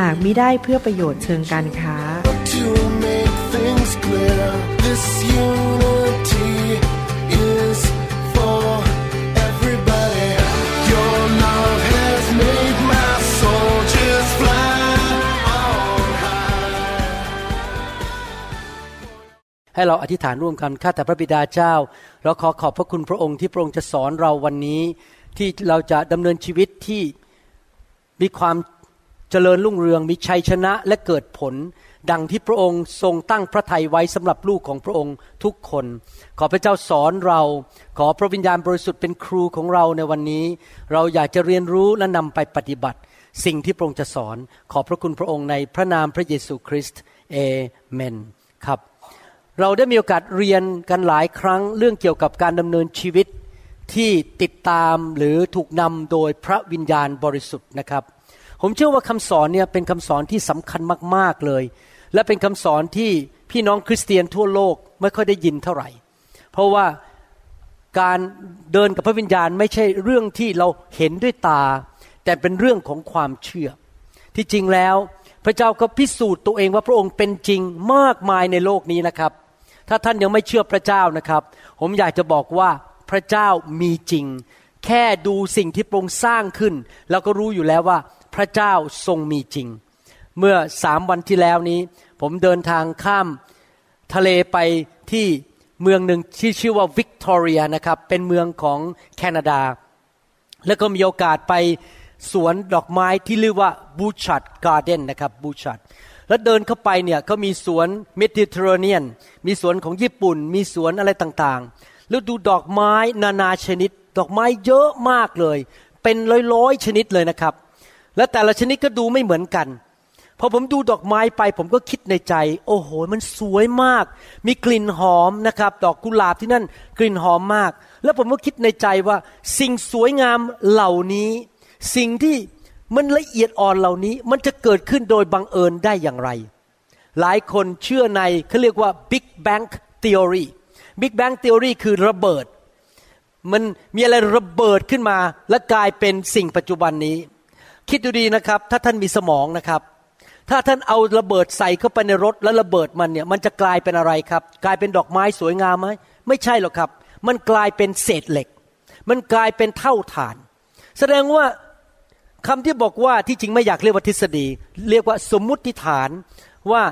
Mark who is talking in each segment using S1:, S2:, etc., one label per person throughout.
S1: หากมิได้เพื่อประโยชน์เชิงการค้า
S2: to make things clear. This unity is for everybody. Your love has made my soul just fly on high.
S3: ให้เราอธิษฐานร่วมกันข้าแต่พระบิดาเจ้า เราขอขอบพระคุณพระองค์ที่พระองค์จะสอนเราวันนี้ ที่เราจะดำเนินชีวิตที่มีความ เจริญรุ่งเรืองมีชัยชนะและเกิดผล ดังที่พระองค์ทรงตั้งพระทัยไว้สำหรับลูกของพระองค์ทุกคน ขอพระเจ้าสอนเรา ขอพระวิญญาณบริสุทธิ์เป็นครูของเราในวันนี้ เราอยากจะเรียนรู้และนำไปปฏิบัติ สิ่งที่พระองค์จะสอน ขอพระคุณพระองค์ในพระนามพระเยซูคริสต์เอเมนครับ เราได้มีโอกาสเรียนกันหลายครั้งเรื่องเกี่ยวกับการดำเนินชีวิตที่ติดตามหรือถูกนำโดยพระวิญญาณบริสุทธิ์นะครับ ผมเชื่อว่าคำสอนเนี่ยเป็นคำสอนที่สำคัญมากๆเลย และเป็นคำสอนที่พี่น้องคริสเตียนทั่วโลกไม่ค่อยได้ยินเท่าไหร่ เพราะว่าการเดินกับพระวิญญาณไม่ใช่เรื่องที่เราเห็นด้วยตา แต่เป็นเรื่องของความเชื่อ ที่จริงแล้วพระเจ้าก็พิสูจน์ตัวเองว่าพระองค์เป็นจริงมากมายในโลกนี้นะครับ ถ้าท่านยังไม่เชื่อพระเจ้านะครับ ผมอยากจะบอกว่าพระเจ้ามีจริง แค่ดูสิ่งที่พระองค์สร้างขึ้นเราก็รู้อยู่แล้วว่าพระเจ้าทรงมีจริง เมื่อสามวันที่แล้วนี้ ผมเดินทางข้ามทะเลไปที่เมืองหนึ่งที่ชื่อว่าวิกตอเรียนะครับเป็นเมืองของแคนาดา แล้วก็มีโอกาสไปสวนดอกไม้ที่เรียกว่าบูชัดการ์เดนนะครับบูชัดแล้วเดินเข้าไปเนี่ยเขามีสวนเมดิเตอร์เรเนียน มีสวนของญี่ปุ่น มีสวนอะไรต่างๆ แล้วดูดอกไม้นานาชนิดดอกไม้เยอะมากเลย เป็นร้อยๆชนิดเลยนะครับ และแต่ละชนิดก็ดูไม่เหมือนกันพอผมดูดอกไม้ไป ผมก็คิดในใจ โอ้โห มันสวยมาก มีกลิ่นหอมนะครับ ดอกกุหลาบที่นั่นกลิ่นหอมมาก แล้วผมก็คิดในใจว่า สิ่งสวยงามเหล่านี้ สิ่งที่มันละเอียดอ่อนเหล่านี้ มันจะเกิดขึ้นโดยบังเอิญได้อย่างไร หลายคนเชื่อในเขาเรียกว่า Big Bang Theory Big Bang Theory คือระเบิด มันมีอะไรระเบิดขึ้นมา และกลายเป็นสิ่งปัจจุบันนี้ คิดดูดีนะครับ ถ้าท่านมีสมองนะครับ ถ้าท่านเอาระเบิดใส่เข้าไปในรถแล้วระเบิดมันเนี่ย มันจะกลายเป็นอะไรครับ กลายเป็นดอกไม้สวยงามไหมไม่ใช่หรอกครับ มันกลายเป็นเศษเหล็ก มันกลายเป็นเท่าฐาน แสดงว่าคำที่บอกว่าที่จริงไม่อยากเรียกว่าทฤษฎี เรียกว่าสมมุติฐานว่า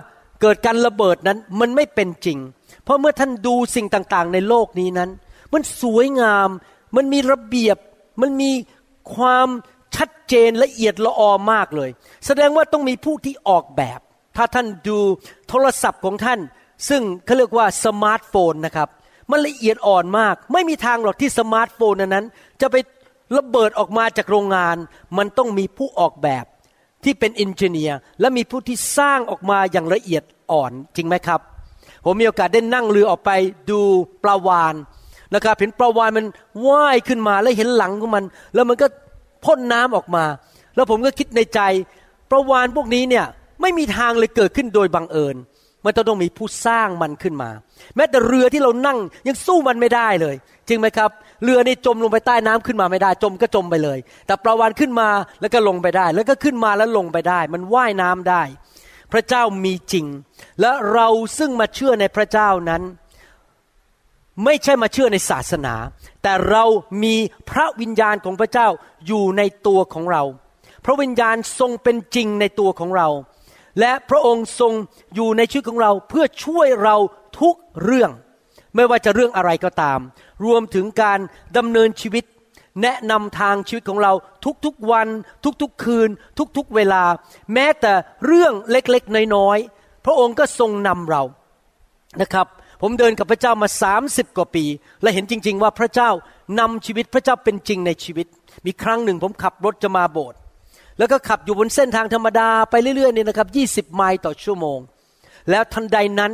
S3: เกิดการระเบิดนั้นมันไม่เป็นจริง เพราะเมื่อท่านดูสิ่งต่างๆ ในโลกนี้นั้น มันสวยงาม มันมีระเบียบ มันมีความชัดเจนละเอียดละออมากเลย แสดงว่าต้องมีผู้ที่ออกแบบ ถ้าท่านดูโทรศัพท์ของท่าน ซึ่งเขาเรียกว่าสมาร์ทโฟนนะครับมันละเอียดอ่อนมาก ไม่มีทางหรอกที่สมาร์ทโฟนนั้น จะไประเบิดออกมาจากโรงงาน มันต้องมีผู้ออกแบบที่เป็น engineer และมีผู้ที่สร้างออกมาอย่างละเอียดอ่อนจริงไหมครับ ผมมีโอกาสได้นั่งเรือออกไปดูปลาวาฬ นะครับเห็นปลาวาฬมันว่ายขึ้นมาแล้วเห็นหลังของมัน แล้วมันก็พ่นน้ำออกมา แล้วผมก็คิดในใจปลาวานพวกนี้เนี่ยไม่มีทางเลยเกิดขึ้นโดยบังเอิญ มันต้องมีผู้สร้างมันขึ้นมา แม้แต่เรือที่เรานั่งยังสู้มันไม่ได้เลย จริงไหมครับ เรือนี่จมลงไปใต้น้ำขึ้นมาไม่ได้ จมก็จมไปเลย แต่ปลาวานขึ้นมาแล้วก็ลงไปได้ แล้วก็ขึ้นมาแล้วลงไปได้ มันว่ายน้ำได้ พระเจ้ามีจริง และเราซึ่งมาเชื่อในพระเจ้านั้น ไม่ใช่มาเชื่อในศาสนา แต่เรามีพระวิญญาณของพระเจ้าอยู่ในตัวของเรา พระวิญญาณทรงเป็นจริงในตัวของเรา และพระองค์ทรงอยู่ในชีวิตของเราเพื่อช่วยเราทุกเรื่อง ไม่ว่าจะเรื่องอะไรก็ตาม รวมถึงการดำเนินชีวิต แนะนำทางชีวิตของเราทุกๆวัน ทุกๆคืน ทุกๆเวลา แม้แต่เรื่องเล็กๆน้อยๆพระองค์ก็ทรงนำเรานะครับ ผมเดินกับพระเจ้ามา 30 กว่าปี และเห็นจริง ๆ ว่าพระเจ้านำชีวิตพระเจ้าเป็นจริงในชีวิต มีครั้งหนึ่งผมขับรถจะมาโบสถ์แล้วก็ขับอยู่บนเส้นทางธรรมดาไปเรื่อยๆเนี่ยนะครับ 20 ไมล์ต่อชั่วโมง แล้วทันใดนั้น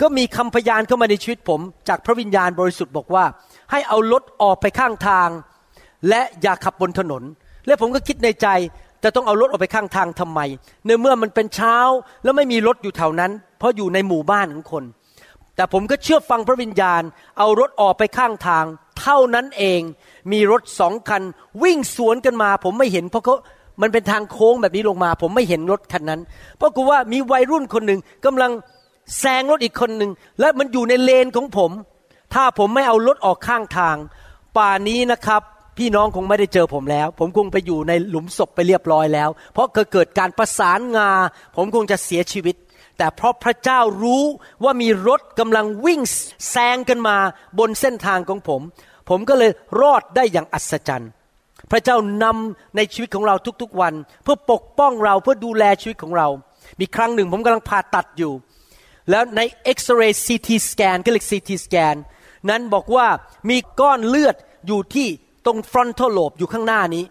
S3: ก็มีคำพยานเข้ามาในชีวิตผม จากพระวิญญาณบริสุทธิ์บอกว่า ให้เอารถออกไปข้างทาง และอย่าขับบนถนน และผมก็คิดในใจจะต้องเอารถออกไปข้างทางทำไมในเมื่อมันเป็นเช้าแล้วไม่มีรถอยู่แถวนั้น เพราะอยู่ในหมู่บ้านของคน แต่ผมก็เชื่อฟังพระวิญญาณ เอารถออกไปข้างทาง เท่านั้นเอง มีรถสองคัน วิ่งสวนกันมา ผมไม่เห็นเพราะเขามันเป็นทางโค้งแบบนี้ลงมา ผมไม่เห็นรถคันนั้น เพราะกูว่ามีวัยรุ่นคนหนึ่งกำลังแซงรถอีกคนหนึ่งและมันอยู่ในเลนของผม ถ้าผมไม่เอารถออกข้างทาง ป่านี้นะครับ พี่น้องคงไม่ได้เจอผมแล้ว ผมคงไปอยู่ในหลุมศพไปเรียบร้อยแล้ว เพราะเกิดเกิดการประสานงา ผมคงจะเสียชีวิต แต่เพราะพระเจ้ารู้ว่ามีรถกำลังวิ่งแซงกันมาบนเส้นทางของผม ผมก็เลยรอดได้อย่างอัศจรรย์ พระเจ้านำในชีวิตของเราทุกๆวัน เพื่อปกป้องเราเพื่อดูแลชีวิตของเรา มีครั้งหนึ่งผมกำลังผ่าตัดอยู่ แล้วในเอ็กซเรย์ CT scan ก็เรียก CT scan นั้นบอกว่ามีก้อนเลือดอยู่ที่ตรง frontal lobe อยู่ข้างหน้านี้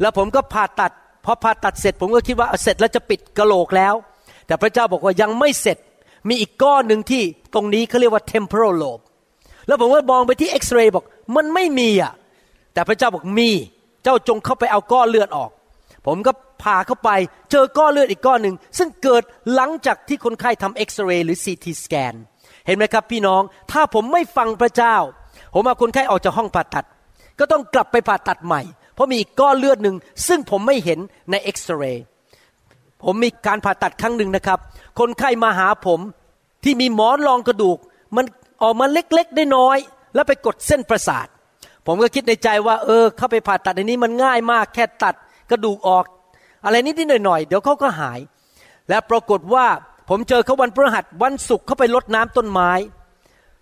S3: แล้วผมก็ผ่าตัดพอผ่าตัดเสร็จผมก็คิดว่าเสร็จแล้วจะปิดกระโหลกแล้ว แต่พระเจ้าบอกว่ายังไม่เสร็จ มีอีกก้อนหนึ่งที่ตรงนี้เขาเรียกว่า temporal lobe แล้วผมก็มองไปที่เอ็กซเรย์บอกมันไม่มีอะ แต่พระเจ้าบอกมี เจ้าจงเข้าไปเอาก้อนเลือดออก ผมก็พาเข้าไปเจอก้อนเลือดอีกก้อนหนึ่ง ซึ่งเกิดหลังจากที่คนไข้ทำเอ็กซเรย์หรือซีทีสแกนเห็นไหมครับพี่น้อง ถ้าผมไม่ฟังพระเจ้า ผมเอาคนไข้ออกจากห้องผ่าตัด ก็ต้องกลับไปผ่าตัดใหม่ เพราะมีอีกก้อนเลือดหนึ่งซึ่งผมไม่เห็นในเอ็กซเรย์ ผมมีการผ่าตัดครั้งหนึ่งนะครับ คนไข้มาหาผมที่มีหมอนรองกระดูก มันออกมาเล็กๆได้น้อย แล้วไปกดเส้นประสาท ผมก็คิดในใจว่า เออ เข้าไปผ่าตัดในนี้มันง่ายมาก แค่ตัดกระดูกออก อะไรนิดๆหน่อยๆเดี๋ยวเขาก็หาย และปรากฏว่าผมเจอเขาวันพฤหัสวันศุกร์เขาไปรดน้ำต้นไม้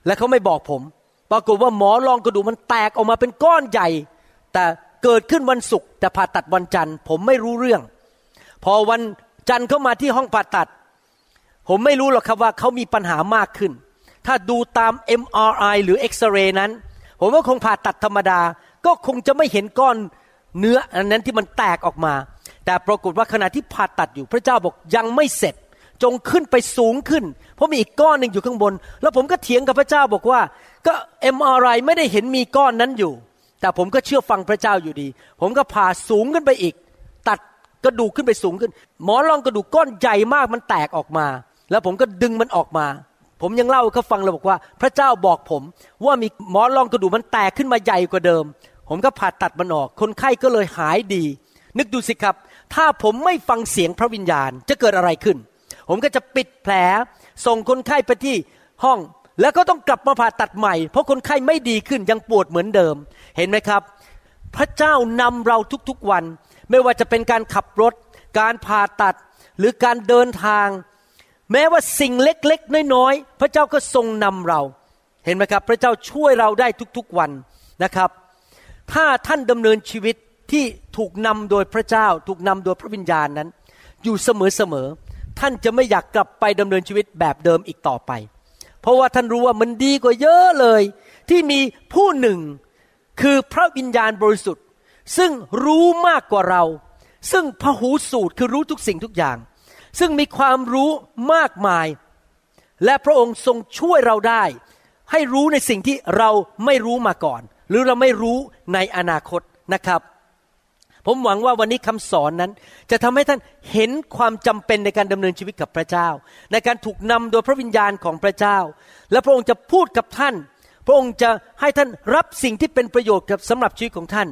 S3: และเขาไม่บอกผม ปรากฏว่าหมอรองกระดูกมันแตกออกมาเป็นก้อนใหญ่ แต่เกิดขึ้นวันศุกร์แต่ผ่าตัดวันจันทร์ ผมไม่รู้เรื่อง พอวันจันทร์เข้ามาที่ห้องผ่าตัด ผมไม่รู้หรอกครับว่าเขามีปัญหามากขึ้น ถ้าดูตาม MRI หรือเอ็กซเรย์นั้น ผมว่าคงผ่าตัดธรรมดา ก็คงจะไม่เห็นก้อนเนื้ออันนั้นที่มันแตกออกมา แต่ปรากฏว่าขณะที่ผ่าตัดอยู่ พระเจ้าบอกยังไม่เสร็จ จงขึ้นไปสูงขึ้น เพราะมีอีกก้อนหนึ่งอยู่ข้างบน แล้วผมก็เถียงกับพระเจ้าบอกว่า ก็ MRI ไม่ได้เห็นมีก้อนนั้นอยู่ แต่ผมก็เชื่อฟังพระเจ้าอยู่ดี ผมก็ผ่าสูงขึ้นไปอีก ตัด กระดูกขึ้นไปสูงขึ้น หมอรองกระดูกก้อนใหญ่มากมันแตกออกมา แล้วผมก็ดึงมันออกมา ผมยังเล่าให้เขาฟังเลยบอกว่า พระเจ้าบอกผมว่ามีหมอรองกระดูกมันแตกขึ้นมาใหญ่กว่าเดิม ผมก็ผ่าตัดมันออก คนไข้ก็เลยหายดี นึกดูสิครับ ถ้าผมไม่ฟังเสียงพระวิญญาณจะเกิดอะไรขึ้น ผมก็จะปิดแผล ส่งคนไข้ไปที่ห้องแล้วก็ต้องกลับมาผ่าตัดใหม่ เพราะคนไข้ไม่ดีขึ้นยังปวดเหมือนเดิม เห็นไหมครับ พระเจ้านำเราทุกๆวัน ไม่ว่าจะเป็นการขับรถ การผ่าตัดหรือการเดินทาง แม้ว่าสิ่งเล็กๆน้อยๆพระเจ้าก็ทรงนำเรา เห็นไหมครับ พระเจ้าช่วยเราได้ทุกๆวันนะครับ ถ้าท่านดำเนินชีวิตที่ถูกนำโดยพระเจ้า ถูกนำโดยพระวิญญาณนั้น อยู่เสมอๆท่านจะไม่อยากกลับไปดำเนินชีวิตแบบเดิมอีกต่อไป เพราะว่าท่านรู้ว่ามันดีกว่าเยอะเลย ที่มีผู้หนึ่ง คือพระวิญญาณบริสุทธิ์ ซึ่งรู้มากกว่าเรา ซึ่งพหูสูตรคือรู้ทุกสิ่งทุกอย่าง ซึ่งมีความรู้มากมาย และพระองค์ทรงช่วยเราได้ ให้รู้ในสิ่งที่เราไม่รู้มาก่อน หรือเราไม่รู้ในอนาคตนะครับ ผมหวังว่าวันนี้คำสอนนั้น จะทำให้ท่านเห็นความจำเป็นในการดำเนินชีวิตกับพระเจ้า ในการถูกนำโดยพระวิญญาณของพระเจ้า และพระองค์จะพูดกับท่าน พระองค์จะให้ท่านรับสิ่งที่เป็นประโยชน์กับสำหรับชีวิตของท่าน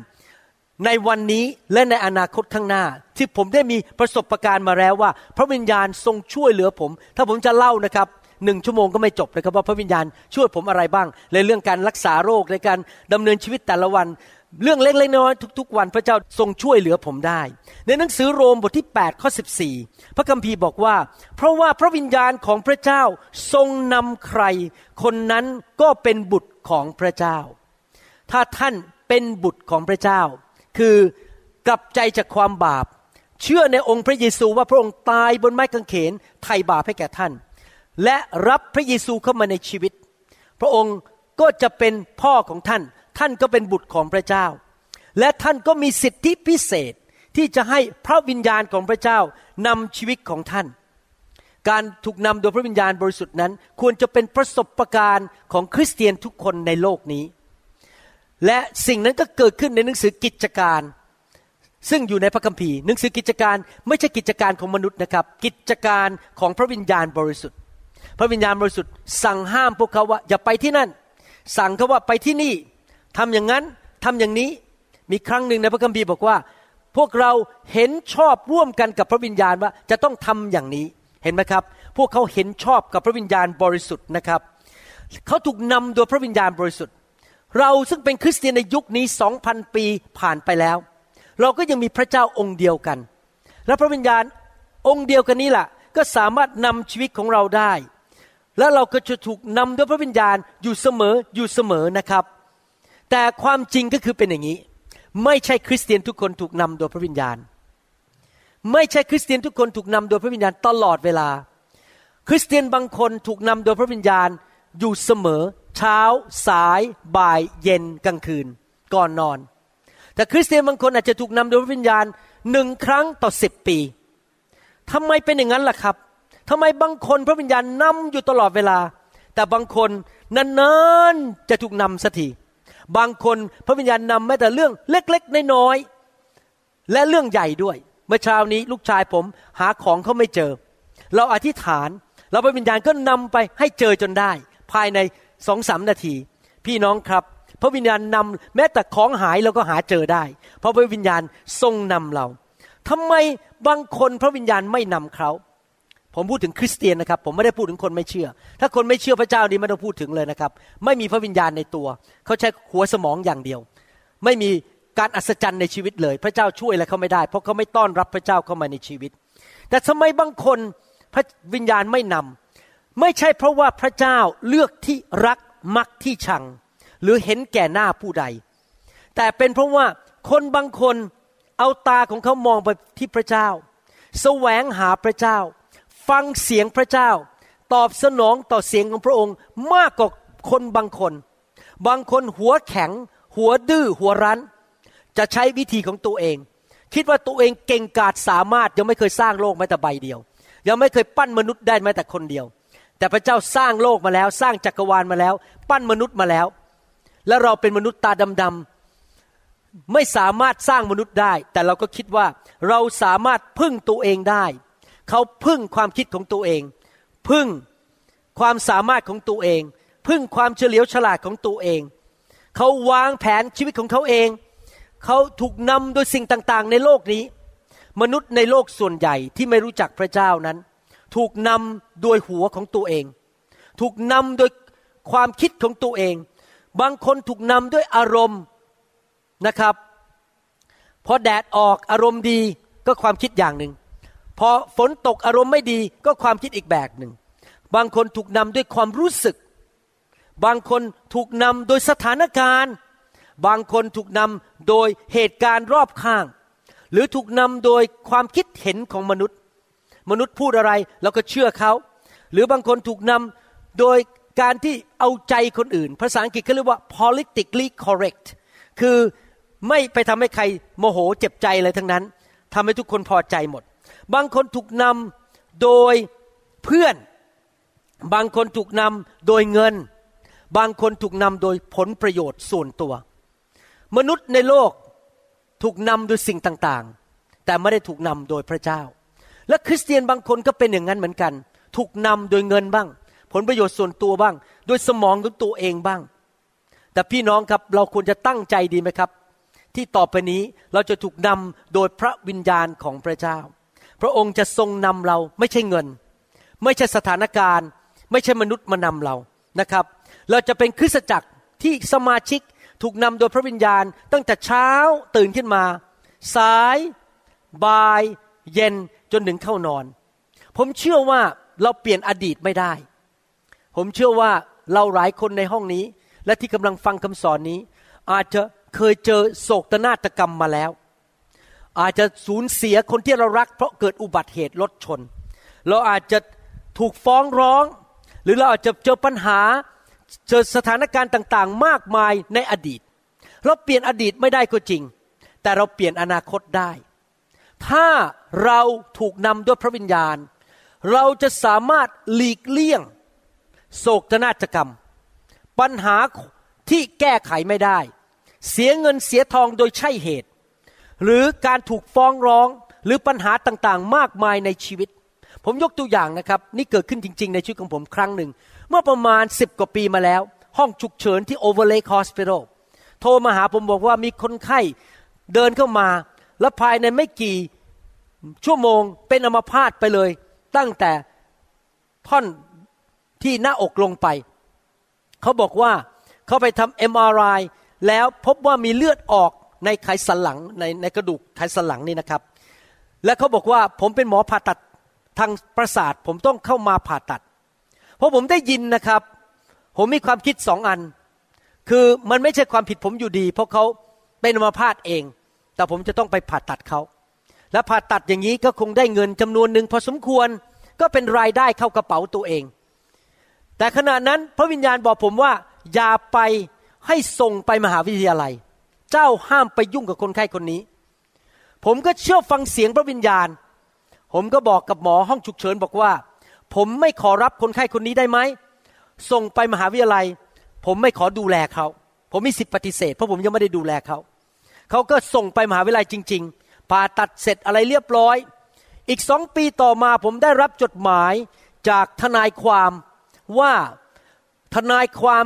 S3: ในวันนี้และในอนาคตข้างหน้า ที่ผมได้มีประสบการณ์มาแล้วว่า พระวิญญาณทรงช่วยเหลือผม ถ้าผมจะเล่านะครับหนึ่งชั่วโมงก็ไม่จบนะครับว่าพระวิญญาณช่วยผมอะไรบ้าง ในเรื่องการรักษาโรคในการดำเนินชีวิตแต่ละวัน เรื่องเล็กๆน้อยๆทุก ๆ วันพระเจ้าทรงช่วยเหลือผมได้ ในหนังสือโรมบทที่8ข้อ14 พระคัมภีร์บอกว่า เพราะว่าพระวิญญาณของพระเจ้าทรงนำใคร คนนั้นก็เป็นบุตรของพระเจ้า ถ้าท่านเป็นบุตรของพระเจ้า คือกลับใจจากความบาป เชื่อในองค์พระเยซูว่าพระองค์ตายบนไม้กางเขนไถ่บาปให้แก่ท่าน และรับพระเยซูเข้ามาในชีวิต พระองค์ก็จะเป็นพ่อของท่าน ท่านก็เป็นบุตรของพระเจ้า และท่านก็มีสิทธิพิเศษที่จะให้พระวิญญาณของพระเจ้านำชีวิตของท่าน การถูกนำโดยพระวิญญาณบริสุทธิ์นั้น ควรจะเป็นประสบการณ์ของคริสเตียนทุกคนในโลกนี้ และสิ่งนั้นก็เกิดขึ้นในหนังสือกิจการ ซึ่งอยู่ในพระคัมภีร์ หนังสือกิจการไม่ใช่กิจการของมนุษย์นะครับ กิจการของพระวิญญาณบริสุทธิ์ พระวิญญาณบริสุทธิ์สั่งห้ามพวกเขาว่าอย่าไปที่นั่น สั่งเขาว่าไปที่นี่ ทำอย่างนั้นทำอย่างนี้มีครั้งหนึ่งในพระคัมภีร์บอกว่า พวกเราเห็นชอบร่วมกันกับพระวิญญาณว่าจะต้องทำอย่างนี้เห็นไหมครับ พวกเขาเห็นชอบกับพระวิญญาณบริสุทธิ์นะครับเขาถูกนำโดยพระวิญญาณบริสุทธิ์ เราซึ่งเป็นคริสเตียนในยุคนี้สองพันปีผ่านไปแล้ว เราก็ยังมีพระเจ้าองค์เดียวกัน และพระวิญญาณองค์เดียวกันนี้แหละก็สามารถนำชีวิตของเราได้ และเราก็จะถูกนำโดยพระวิญญาณอยู่เสมออยู่เสมอนะครับ แต่ความจริงก็คือเป็นอย่างนี้ ไม่ใช่คริสเตียนทุกคนถูกนำโดยพระวิญญาณ ไม่ใช่คริสเตียนทุกคนถูกนำโดยพระวิญญาณตลอดเวลา คริสเตียนบางคนถูกนำโดยพระวิญญาณอยู่เสมอ เช้า สาย บ่าย เย็นกลางคืน ก่อนนอน แต่คริสเตียนบางคนอาจจะถูกนำโดยพระวิญญาณหนึ่งครั้งต่อสิบปีทำไมเป็นอย่างนั้นล่ะครับทำไมบางคนพระวิญญาณนำอยู่ตลอดเวลา แต่บางคนนานๆจะถูกนำสักที บางคนพระวิญญาณนำแม้แต่เรื่องเล็กๆน้อยๆและเรื่องใหญ่ด้วย เมื่อเช้านี้ลูกชายผมหาของเขาไม่เจอ เราอธิษฐานเราพระวิญญาณก็นำไปให้เจอจนได้ ภายในสองสามนาที พี่น้องครับ พระวิญญาณนำแม้แต่ของหายเราก็หาเจอได้ เพราะพระวิญญาณทรงนำเราทำไมบางคนพระวิญญาณไม่นำเขา ผมพูดถึงคริสเตียนนะครับ ผมไม่ได้พูดถึงคนไม่เชื่อ ถ้าคนไม่เชื่อพระเจ้านี่ไม่ต้องพูดถึงเลยนะครับ ไม่มีพระวิญญาณในตัว เขาใช้หัวสมองอย่างเดียว ไม่มีการอัศจรรย์ในชีวิตเลย พระเจ้าช่วยอะไรเขาไม่ได้ เพราะเขาไม่ต้อนรับพระเจ้าเข้ามาในชีวิต แต่ทำไมบางคนพระวิญญาณไม่นำไม่ใช่เพราะว่าพระเจ้าเลือกที่รักมักที่ชัง หรือเห็นแก่หน้าผู้ใด แต่เป็นเพราะว่าคนบางคนเอาตาของเขามองไปที่พระเจ้า แสวงหาพระเจ้า ฟังเสียงพระเจ้า ตอบสนองต่อเสียงของพระองค์มากกว่าคนบางคน บางคนหัวแข็ง หัวดื้อหัวรั้น จะใช้วิธีของตัวเอง คิดว่าตัวเองเก่งกาจสามารถยังไม่เคยสร้างโลกแม้แต่ใบเดียว ยังไม่เคยปั้นมนุษย์ได้แม้แต่คนเดียว แต่พระเจ้าสร้างโลกมาแล้ว สร้างจักรวาลมาแล้ว ปั้นมนุษย์มาแล้ว และเราเป็นมนุษย์ตาดำๆไม่สามารถสร้างมนุษย์ได้ แต่เราก็คิดว่าเราสามารถพึ่งตัวเองได้ เขาพึ่งความคิดของตัวเอง พึ่งความสามารถของตัวเอง พึ่งความเฉลียวฉลาดของตัวเอง เขาวางแผนชีวิตของเขาเอง เขาถูกนำโดยสิ่งต่างๆ ในโลกนี้ มนุษย์ในโลกส่วนใหญ่ที่ไม่รู้จักพระเจ้านั้น ถูกนำโดยหัวของตัวเอง ถูกนำโดยความคิดของตัวเอง บางคนถูกนำด้วยอารมณ์นะครับพอแดดออกอารมณ์ดีก็ความคิดอย่างหนึ่ง พอฝนตกอารมณ์ไม่ดีก็ความคิดอีกแบบหนึ่ง บางคนถูกนำด้วยความรู้สึก บางคนถูกนำโดยสถานการณ์ บางคนถูกนำโดยเหตุการณ์รอบข้าง หรือถูกนำโดยความคิดเห็นของมนุษย์ มนุษย์พูดอะไรเราก็เชื่อเขา หรือบางคนถูกนำโดยการที่เอาใจคนอื่น ภาษาอังกฤษเขาเรียกว่า politically correct คือไม่ไปทำให้ใครโมโหเจ็บใจอะไรทั้งนั้นทำให้ทุกคนพอใจหมด บางคนถูกนำโดยเพื่อน บางคนถูกนำโดยเงิน บางคนถูกนำโดยผลประโยชน์ส่วนตัว มนุษย์ในโลกถูกนำโดยสิ่งต่างๆ แต่ไม่ได้ถูกนำโดยพระเจ้า และคริสเตียนบางคนก็เป็นอย่างนั้นเหมือนกัน ถูกนำโดยเงินบ้าง ผลประโยชน์ส่วนตัวบ้าง โดยสมองของตัวเองบ้าง แต่พี่น้องครับเราควรจะตั้งใจดีไหมครับ ที่ต่อไปนี้เราจะถูกนำโดยพระวิญญาณของพระเจ้า พระองค์จะทรงนำเราไม่ใช่เงิน ไม่ใช่สถานการณ์ ไม่ใช่มนุษย์มานำเรานะครับ เราจะเป็นคริสตจักรที่สมาชิกถูกนำโดยพระวิญญาณ ตั้งแต่เช้าตื่นขึ้นมา สายบ่าย เย็นจนถึงเข้านอน ผมเชื่อว่าเราเปลี่ยนอดีตไม่ได้ ผมเชื่อว่าเราหลายคนในห้องนี้ และที่กำลังฟังคำสอนนี้ อาจจะเคยเจอโศกนาฏกรรมมาแล้ว อาจจะสูญเสียคนที่เรารัก เพราะเกิดอุบัติเหตุรถชน เราอาจจะถูกฟ้องร้อง หรือเราอาจจะเจอปัญหาเจอสถานการณ์ต่างๆ มากมายในอดีต เราเปลี่ยนอดีตไม่ได้ก็จริง แต่เราเปลี่ยนอนาคตได้ ถ้าเราถูกนำด้วยพระวิญญาณ เราจะสามารถหลีกเลี่ยง โศกนาฏกรรม ปัญหาที่แก้ไขไม่ได้ เสียเงินเสียทองโดยใช่เหตุ หรือการถูกฟ้องร้องหรือปัญหาต่างๆ มากมายในชีวิต ผมยกตัวอย่างนะครับ นี่เกิดขึ้นจริง ๆ ในชีวิตของผมครั้งหนึ่ง เมื่อประมาณ 10 กว่าปีมาแล้ว ห้องฉุกเฉินที่ Overlake Hospital โทรมาหาผมบอกว่ามีคนไข้เดินเข้ามา และภายในไม่กี่ชั่วโมงเป็นอัมพาตไปเลย ตั้งแต่ท่อนที่หน้าอกลงไป เขาบอกว่าเขาไปทำ MRI แล้วพบว่ามีเลือดออก ในไขสันหลังในในกระดูกไขสันหลังนี่นะครับ และเขาบอกว่าผมเป็นหมอผ่าตัดทางประสาท ผมต้องเข้ามาผ่าตัด เพราะผมได้ยินนะครับ ผมมีความคิดสองอัน คือมันไม่ใช่ความผิดผมอยู่ดี เพราะเขาเป็นอัมพาตเอง แต่ผมจะต้องไปผ่าตัดเขาและผ่าตัดอย่างนี้ก็คงได้เงินจำนวนหนึ่งพอสมควรก็เป็นรายได้เข้ากระเป๋าตัวเอง แต่ขณะนั้นพระวิญญาณบอกผมว่าอย่าไปให้ส่งไปมหาวิทยาลัย เจ้าห้ามไปยุ่งกับคนไข้คนนี้ ผมก็เชื่อฟังเสียงพระวิญญาณ ผมก็บอกกับหมอห้องฉุกเฉินบอกว่า ผมไม่ขอรับคนไข้คนนี้ได้ไหม ส่งไปมหาวิทยาลัย ผมไม่ขอดูแลเขา ผมมีสิทธิปฏิเสธเพราะผมยังไม่ได้ดูแลเขา เขาก็ส่งไปมหาวิทยาลัยจริง ๆ ผ่าตัดเสร็จอะไรเรียบร้อย อีกสองปีต่อมาผมได้รับจดหมายจากทนายความว่าทนายความ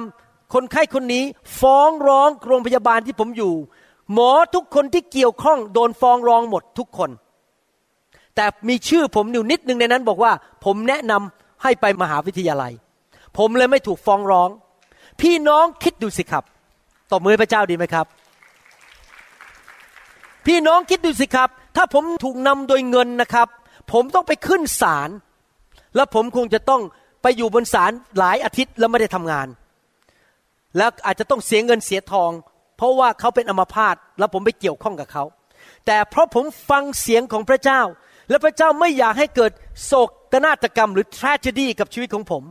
S3: คนไข้คนนี้ฟ้องร้องโรงพยาบาลที่ผมอยู่ หมอทุกคนที่เกี่ยวข้องโดนฟ้องร้องหมดทุกคน แต่มีชื่อผมอยู่นิดนึงในนั้นบอกว่า ผมแนะนำให้ไปมหาวิทยาลัย ผมเลยไม่ถูกฟ้องร้อง พี่น้องคิดดูสิครับตบมือพระเจ้าดีไหมครับ พี่น้องคิดดูสิครับ ถ้าผมถูกนำโดยเงินนะครับ ผมต้องไปขึ้นศาลแล้วผมคงจะต้องไปอยู่บนศาลหลายอาทิตย์แล้วไม่ได้ทำงาน แล้วอาจจะต้องเสียเงินเสียทอง เพราะว่าเขาเป็นอัมพาตแล้วผมไปเกี่ยวข้องกับเขา แต่เพราะผมฟังเสียงของพระเจ้า และพระเจ้าไม่อยากให้เกิดโศกนาฏกรรมหรือ tragedy กับชีวิตของผม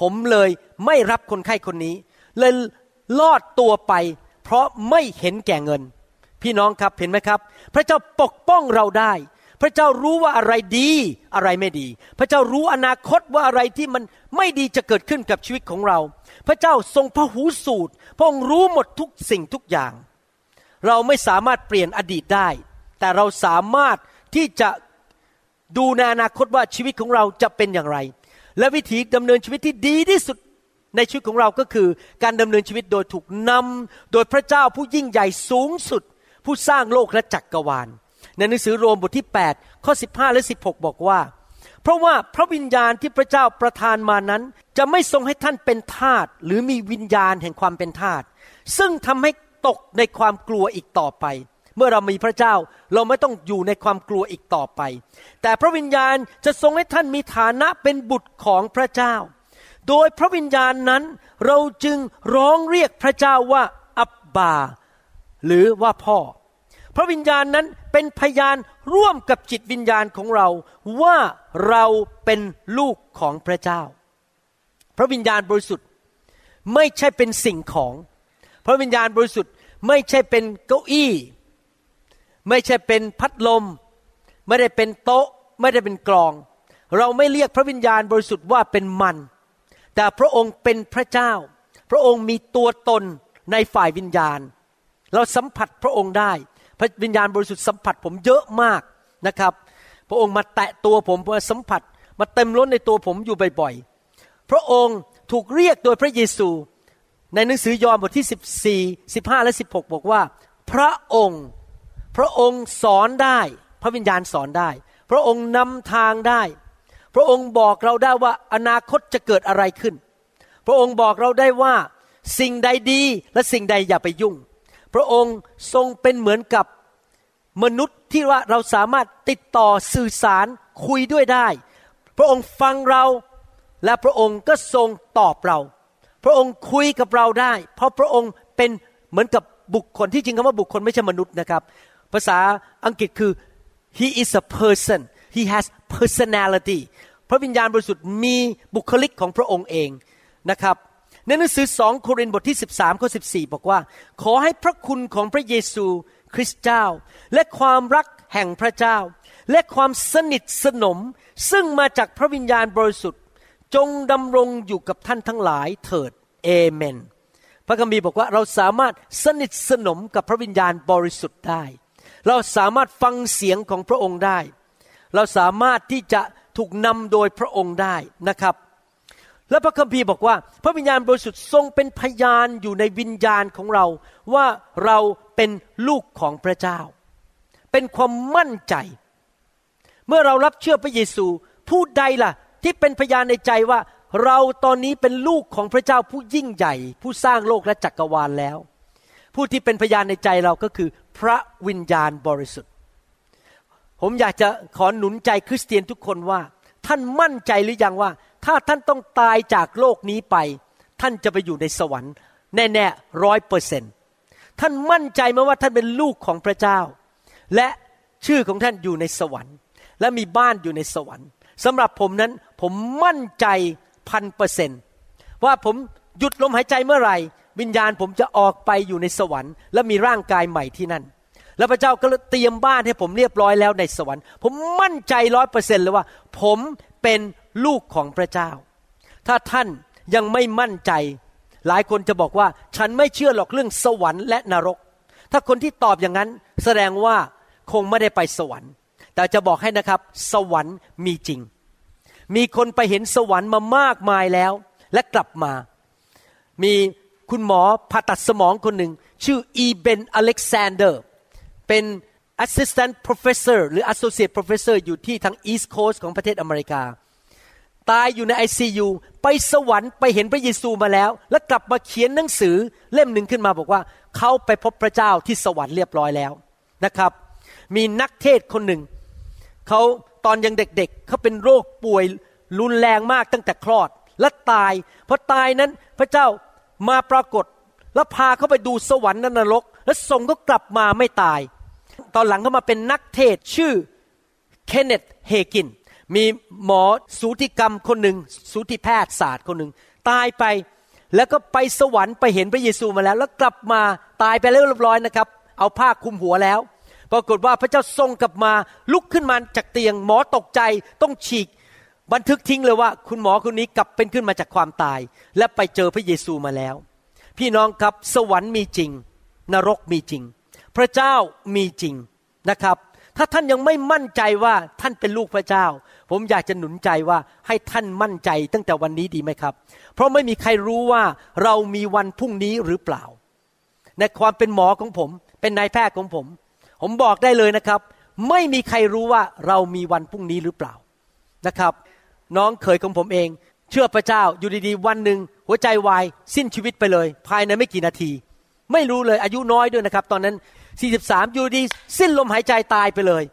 S3: ผมเลยไม่รับคนไข้คนนี้ เลยลอดตัวไป เพราะไม่เห็นแก่เงิน พี่น้องครับเห็นไหมครับ พระเจ้าปกป้องเราได้ พระเจ้ารู้ว่าอะไรดีอะไรไม่ดี พระเจ้ารู้อนาคตว่าอะไรที่มันไม่ดีจะเกิดขึ้นกับชีวิตของเรา พระเจ้าทรงพระหูสูตรพระองค์รู้หมดทุกสิ่งทุกอย่าง เราไม่สามารถเปลี่ยนอดีตได้ แต่เราสามารถที่จะดูในอนาคตว่าชีวิตของเราจะเป็นอย่างไร และวิธีดำเนินชีวิตที่ดีที่สุดในชีวิตของเราก็คือการดำเนินชีวิตโดยถูกนำโดยพระเจ้าผู้ยิ่งใหญ่สูงสุด ผู้สร้างโลกและจักกรวาล ในหนังสือโรมบทที่ 8 ข้อ 15 และ 16 บอกว่า เพราะว่าพระวิญญาณที่พระเจ้าประทานมานั้น จะไม่ทรงให้ท่านเป็นทาสหรือมีวิญญาณแห่งความเป็นทาสซึ่งทำให้ตกในความกลัวอีกต่อไป เมื่อเรามีพระเจ้าเราไม่ต้องอยู่ในความกลัวอีกต่อไป แต่พระวิญญาณจะทรงให้ท่านมีฐานะเป็นบุตรของพระเจ้า โดยพระวิญญาณนั้นเราจึงร้องเรียกพระเจ้าว่าอับบา หรือว่าพ่อ ระวิญญาณนั้นเป็นพยานร่วมกับจิตวิญญาณของเราว่าเราเป็นลูกของพระเจ้า พระวิญญาณบริสุทธิ์ไม่ใช่เป็นสิ่งของ พระวิญญาณบริสุทธิ์ไม่ใช่เป็นเก้าอี้ ไม่ใช่เป็นพัดลม ไม่ได้เป็นโต๊ะ ไม่ได้เป็นกลอง เราไม่เรียกพระวิญญาณบริสุทธิ์ว่าเป็นมัน แต่พระองค์เป็นพระเจ้า พระองค์มีตัวตนในฝ่ายวิญญาณ เราสัมผัสพระองค์ได้ พระวิญญาณบริสุทธิ์สัมผัสผมเยอะมากนะครับ พระองค์มาแตะตัวผมมาสัมผัส มาเต็มล้นในตัวผมอยู่บ่อยๆ พระองค์ถูกเรียกโดยพระเยซูในหนังสือยอห์นบทที่ 14 15 และ 16 บอกว่า พระองค์ พระองค์สอนได้ พระวิญญาณสอนได้ พระองค์นำทางได้ พระองค์บอกเราได้ว่าอนาคตจะเกิดอะไรขึ้น พระองค์บอกเราได้ว่าสิ่งใดดีและสิ่งใดอย่าไปยุ่ง พระองค์ทรงเป็นเหมือนกับมนุษย์ที่ว่าเราสามารถติดต่อสื่อสารคุยด้วยได้ พระองค์ฟังเราและพระองค์ก็ทรงตอบเรา พระองค์คุยกับเราได้ เพราะพระองค์เป็นเหมือนกับบุคคลที่จริงคำว่าบุคคลไม่ใช่มนุษย์นะครับ ภาษาอังกฤษคือ he is a person he has personality พระวิญญาณบริสุทธิ์มีบุคลิกของพระองค์เองนะครับ ในหนังสือสองโครินธ์บทที่ 13ข้อ14 บอกว่า ขอให้พระคุณของพระเยซูคริสต์เจ้า และความรักแห่งพระเจ้า และความสนิทสนม ซึ่งมาจากพระวิญญาณบริสุทธิ์ จงดำรงอยู่กับท่านทั้งหลายเถิดเอเมน พระคัมภีร์บอกว่าเราสามารถสนิทสนมกับพระวิญญาณบริสุทธิ์ได้ เราสามารถฟังเสียงของพระองค์ได้ เราสามารถที่จะถูกนำโดยพระองค์ได้นะครับ และพระคัมภีร์บอกว่า พระวิญญาณบริสุทธิ์ทรงเป็นพยานอยู่ในวิญญาณของเรา ว่าเราเป็นลูกของพระเจ้า เป็นความมั่นใจ เมื่อเรารับเชื่อพระเยซู ผู้ใดล่ะ ที่เป็นพยานในใจว่าเราตอนนี้เป็นลูกของพระเจ้าผู้ยิ่งใหญ่ ผู้สร้างโลกและจักรวาลแล้ว ผู้ที่เป็นพยานในใจเราก็คือพระวิญญาณบริสุทธิ์ ผมอยากจะขอหนุนใจคริสเตียนทุกคนว่า ท่านมั่นใจหรือยังว่า ถ้าท่านต้องตายจากโลกนี้ไป ท่านจะไปอยู่ในสวรรค์ แน่ๆร้อยเปอร์เซนท่านมั่นใจไหมว่าท่านเป็นลูกของพระเจ้า และชื่อของท่านอยู่ในสวรรค์ และมีบ้านอยู่ในสวรรค์สำหรับผมนั้นผมมั่นใจพันเปอร์เซนว่าผมหยุดลมหายใจเมื่อไหร่ วิญญาณผมจะออกไปอยู่ในสวรรค์ และมีร่างกายใหม่ที่นั่น แล้วพระเจ้าก็เตรียมบ้านให้ผมเรียบร้อยแล้วในสวรรค์ ผมมั่นใจร้อยเปอร์เซนต์เลยว่า ผมเป็นลูกของพระเจ้า ถ้าท่านยังไม่มั่นใจ หลายคนจะบอกว่า ฉันไม่เชื่อหรอกเรื่องสวรรค์และนรก ถ้าคนที่ตอบอย่างนั้นแสดงว่าคงไม่ได้ไปสวรรค์ แต่จะบอกให้นะครับ สวรรค์มีจริง มีคนไปเห็นสวรรค์มามากมายแล้ว และกลับมา มีคุณหมอผ่าตัดสมองคนหนึ่ง ชื่ออีเบนอเล็กซานเดอร์ เป็น assistant professor หรือ associate professor อยู่ที่ทาง east coast ของประเทศอเมริกา ตายอยู่ใน ICU ไปสวรรค์ไปเห็นพระเยซูมาแล้ว แล้วกลับมาเขียนหนังสือเล่มหนึ่งขึ้นมาบอกว่า เขาไปพบพระเจ้าที่สวรรค์เรียบร้อยแล้วนะครับ มีนักเทศคนหนึ่ง เขาตอนยังเด็กๆ เขาเป็นโรคป่วยรุนแรงมากตั้งแต่คลอด และตายพอตายนั้นพระเจ้ามาปรากฏ แล้วพาเขาไปดูสวรรค์นรก แล้วส่งเขากลับมาไม่ตาย ตอนหลังเขามาเป็นนักเทศชื่อเคนเนตเฮกิน มีหมอสูติกรรมคนหนึ่งสูติแพทยศาสตร์คนหนึ่งตายไปแล้วก็ไปสวรรค์ไปเห็นพระเยซูมาแล้ว แล้วกลับมาตายไปแล้วเรียบร้อยนะครับ เอาผ้าคลุมหัวแล้ว ปรากฏว่าพระเจ้าทรงกลับมาลุกขึ้นมาจากเตียง หมอตกใจต้องฉีก บันทึกทิ้งเลยว่า คุณหมอคนนี้กลับเป็นขึ้นมาจากความตาย และไปเจอพระเยซูมาแล้ว พี่น้องครับสวรรค์มีจริง นรกมีจริง พระเจ้ามีจริงนะครับ ถ้าท่านยังไม่มั่นใจว่าท่านเป็นลูกพระเจ้า ผมอยากจะหนุนใจว่าให้ท่านมั่นใจตั้งแต่วันนี้ดีไหมครับ เพราะไม่มีใครรู้ว่าเรามีวันพรุ่งนี้หรือเปล่า ในความเป็นหมอของผม เป็นนายแพทย์ของผม ผมบอกได้เลยนะครับ ไม่มีใครรู้ว่าเรามีวันพรุ่งนี้หรือเปล่านะครับ น้องเขยของผมเอง เชื่อพระเจ้าอยู่ดีๆ วันหนึ่งหัวใจวายสิ้นชีวิตไปเลย ภายในไม่กี่นาที ไม่รู้เลยอายุน้อยด้วยนะครับ ตอนนั้น 43อยู่ดีสิ้นลมหายใจตายไปเลย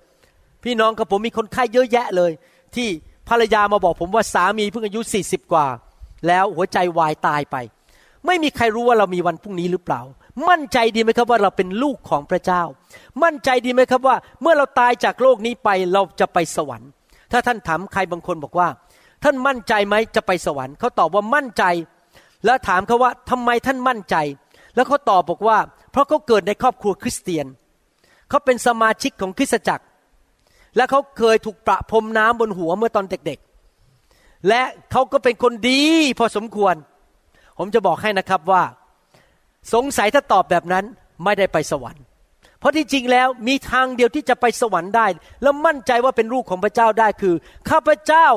S3: พี่น้องกับผมมีคนไข้เยอะแยะเลย ที่ภรรยามาบอกผมว่าสามีเพิ่งอายุ 40 กว่า แล้วหัวใจวายตายไป ไม่มีใครรู้ว่าเรามีวันพรุ่งนี้หรือเปล่า มั่นใจดีไหมครับว่าเราเป็นลูกของพระเจ้า มั่นใจดีไหมครับว่าเมื่อเราตายจากโลกนี้ไปเราจะไปสวรรค์ ถ้าท่านถามใครบางคนบอกว่า ท่านมั่นใจไหมจะไปสวรรค์เขาตอบว่ามั่นใจ แล้วถามเขาว่าทำไมท่านมั่นใจ แล้วเขาตอบบอกว่า เพราะเขาเกิดในครอบครัวคริสเตียน เขาเป็นสมาชิกของคริสตจักร และเขาเคยถูกประพรมน้ำบนหัวเมื่อตอนเด็กๆ และเขาก็เป็นคนดีพอสมควร ผมจะบอกให้นะครับว่า สงสัยถ้าตอบแบบนั้นไม่ได้ไปสวรรค์ เพราะที่จริงแล้วมีทางเดียวที่จะไปสวรรค์ได้ แล้วมั่นใจว่าเป็นลูกของพระเจ้าได้คือ ข้าพเจ้า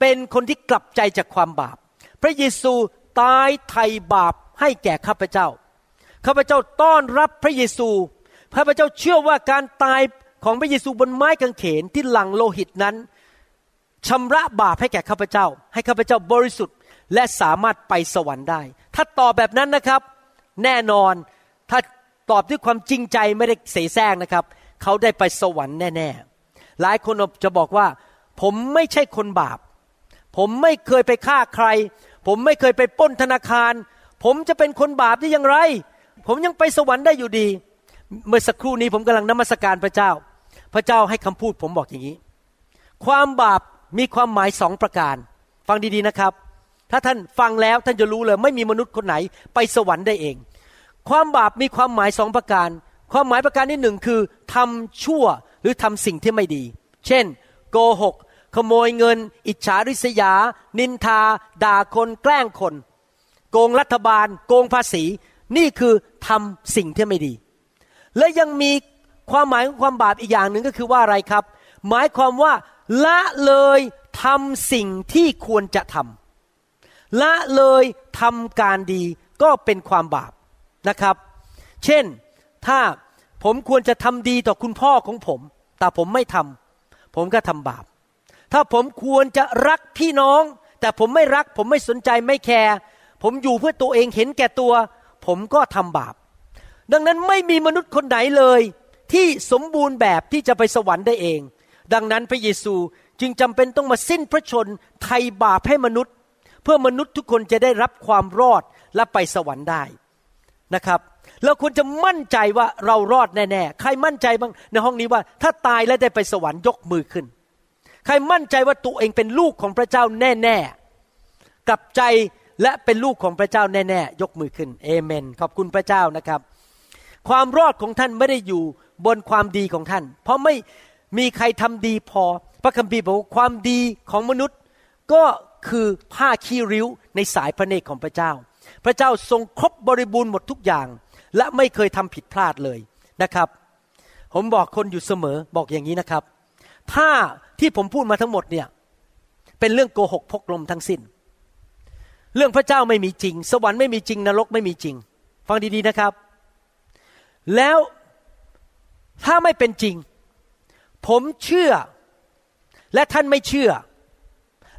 S3: เป็นคนที่กลับใจจากความบาป พระเยซูตายไถ่บาปให้แก่ข้าพเจ้า ข้าพเจ้าต้อนรับพระเยซู ข้าพเจ้าเชื่อว่าการตายของพระเยซูบนไม้กางเขนที่หลังโลหิตนั้นชำระบาปให้แก่ข้าพเจ้า ให้ข้าพเจ้าบริสุทธิ์ และสามารถไปสวรรค์ได้ ถ้าตอบแบบนั้นนะครับ แน่นอนถ้าตอบด้วยความจริงใจไม่ได้เสแสร้งนะครับ เขาได้ไปสวรรค์แน่ ๆ หลายคนจะบอกว่า ผมไม่ใช่คนบาป ผมไม่เคยไปฆ่าใคร ผมไม่เคยไปป้นธนาคาร ผมจะเป็นคนบาปได้อย่างไร ผมยังไปสวรรค์ได้อยู่ดี เมื่อสักครู่นี้ผมกำลังนมัสการพระเจ้า พระเจ้าให้คำพูดผมบอกอย่างนี้ ความบาปมีความหมายสองประการ ฟังดีๆนะครับ ถ้าท่านฟังแล้วท่านจะรู้เลย ไม่มีมนุษย์คนไหนไปสวรรค์ได้เอง ความบาปมีความหมายสองประการคความหมายประการที่หนึ่งคือทำชั่วหรือทำสิ่งที่ไม่ดี เช่น โกหก ขโมยเงิน อิจฉาริษยา นินทา ด่าคน แกล้งคน โกงรัฐบาล โกงภาษี นี่คือทำสิ่งที่ไม่ดี และยังมีความหมายของความบาปอีกอย่างหนึ่งก็คือว่าอะไรครับ หมายความว่าละเลยทำสิ่งที่ควรจะทำละเลยทำการดีก็เป็นความบาปนะครับ เช่นถ้าผมควรจะทำดีต่อคุณพ่อของผม แต่ผมไม่ทำผมก็ทำบาป ถ้าผมควรจะรักพี่น้อง แต่ผมไม่รัก ผมไม่สนใจไม่แคร์ผมอยู่เพื่อตัวเองเห็นแก่ตัว ผมก็ทำบาป ดังนั้นไม่มีมนุษย์คนไหนเลย ที่สมบูรณ์แบบที่จะไปสวรรค์ได้เอง ดังนั้นพระเยซูจึงจำเป็นต้องมาสิ้นพระชนไถ่บาปให้มนุษย์ เพื่อมนุษย์ทุกคนจะได้รับความรอดและไปสวรรค์ได้นะครับเราควรจะมั่นใจว่าเรารอดแน่ๆ ใครมั่นใจบ้างในห้องนี้ว่า ถ้าตายแล้วได้ไปสวรรค์ยกมือขึ้น ใครมั่นใจว่าตัวเองเป็นลูกของพระเจ้าแน่ๆ กลับใจ และเป็นลูกของพระเจ้าแน่ๆ ยกมือขึ้นเอเมน ขอบคุณพระเจ้านะครับ ความรอดของท่านไม่ได้อยู่บนความดีของท่าน เพราะไม่มีใครทำดีพอ พระคัมภีร์บอกว่าความดีของมนุษย์ ก็คือผ้าขี้ริ้วในสายพระเนตรของพระเจ้า พระเจ้าทรงครบบริบูรณ์หมดทุกอย่าง และไม่เคยทำผิดพลาดเลยนะครับ ผมบอกคนอยู่เสมอบอกอย่างนี้นะครับ ถ้าที่ผมพูดมาทั้งหมดเนี่ยเป็นเรื่องโกหกพกลมทั้งสิน้น เรื่องพระเจ้าไม่มีจริง สวรรค์ไม่มีจริง นรกไม่มีจริง ฟังดีๆนะครับ แล้วถ้าไม่เป็นจริง ผมเชื่อ และท่านไม่เชื่อ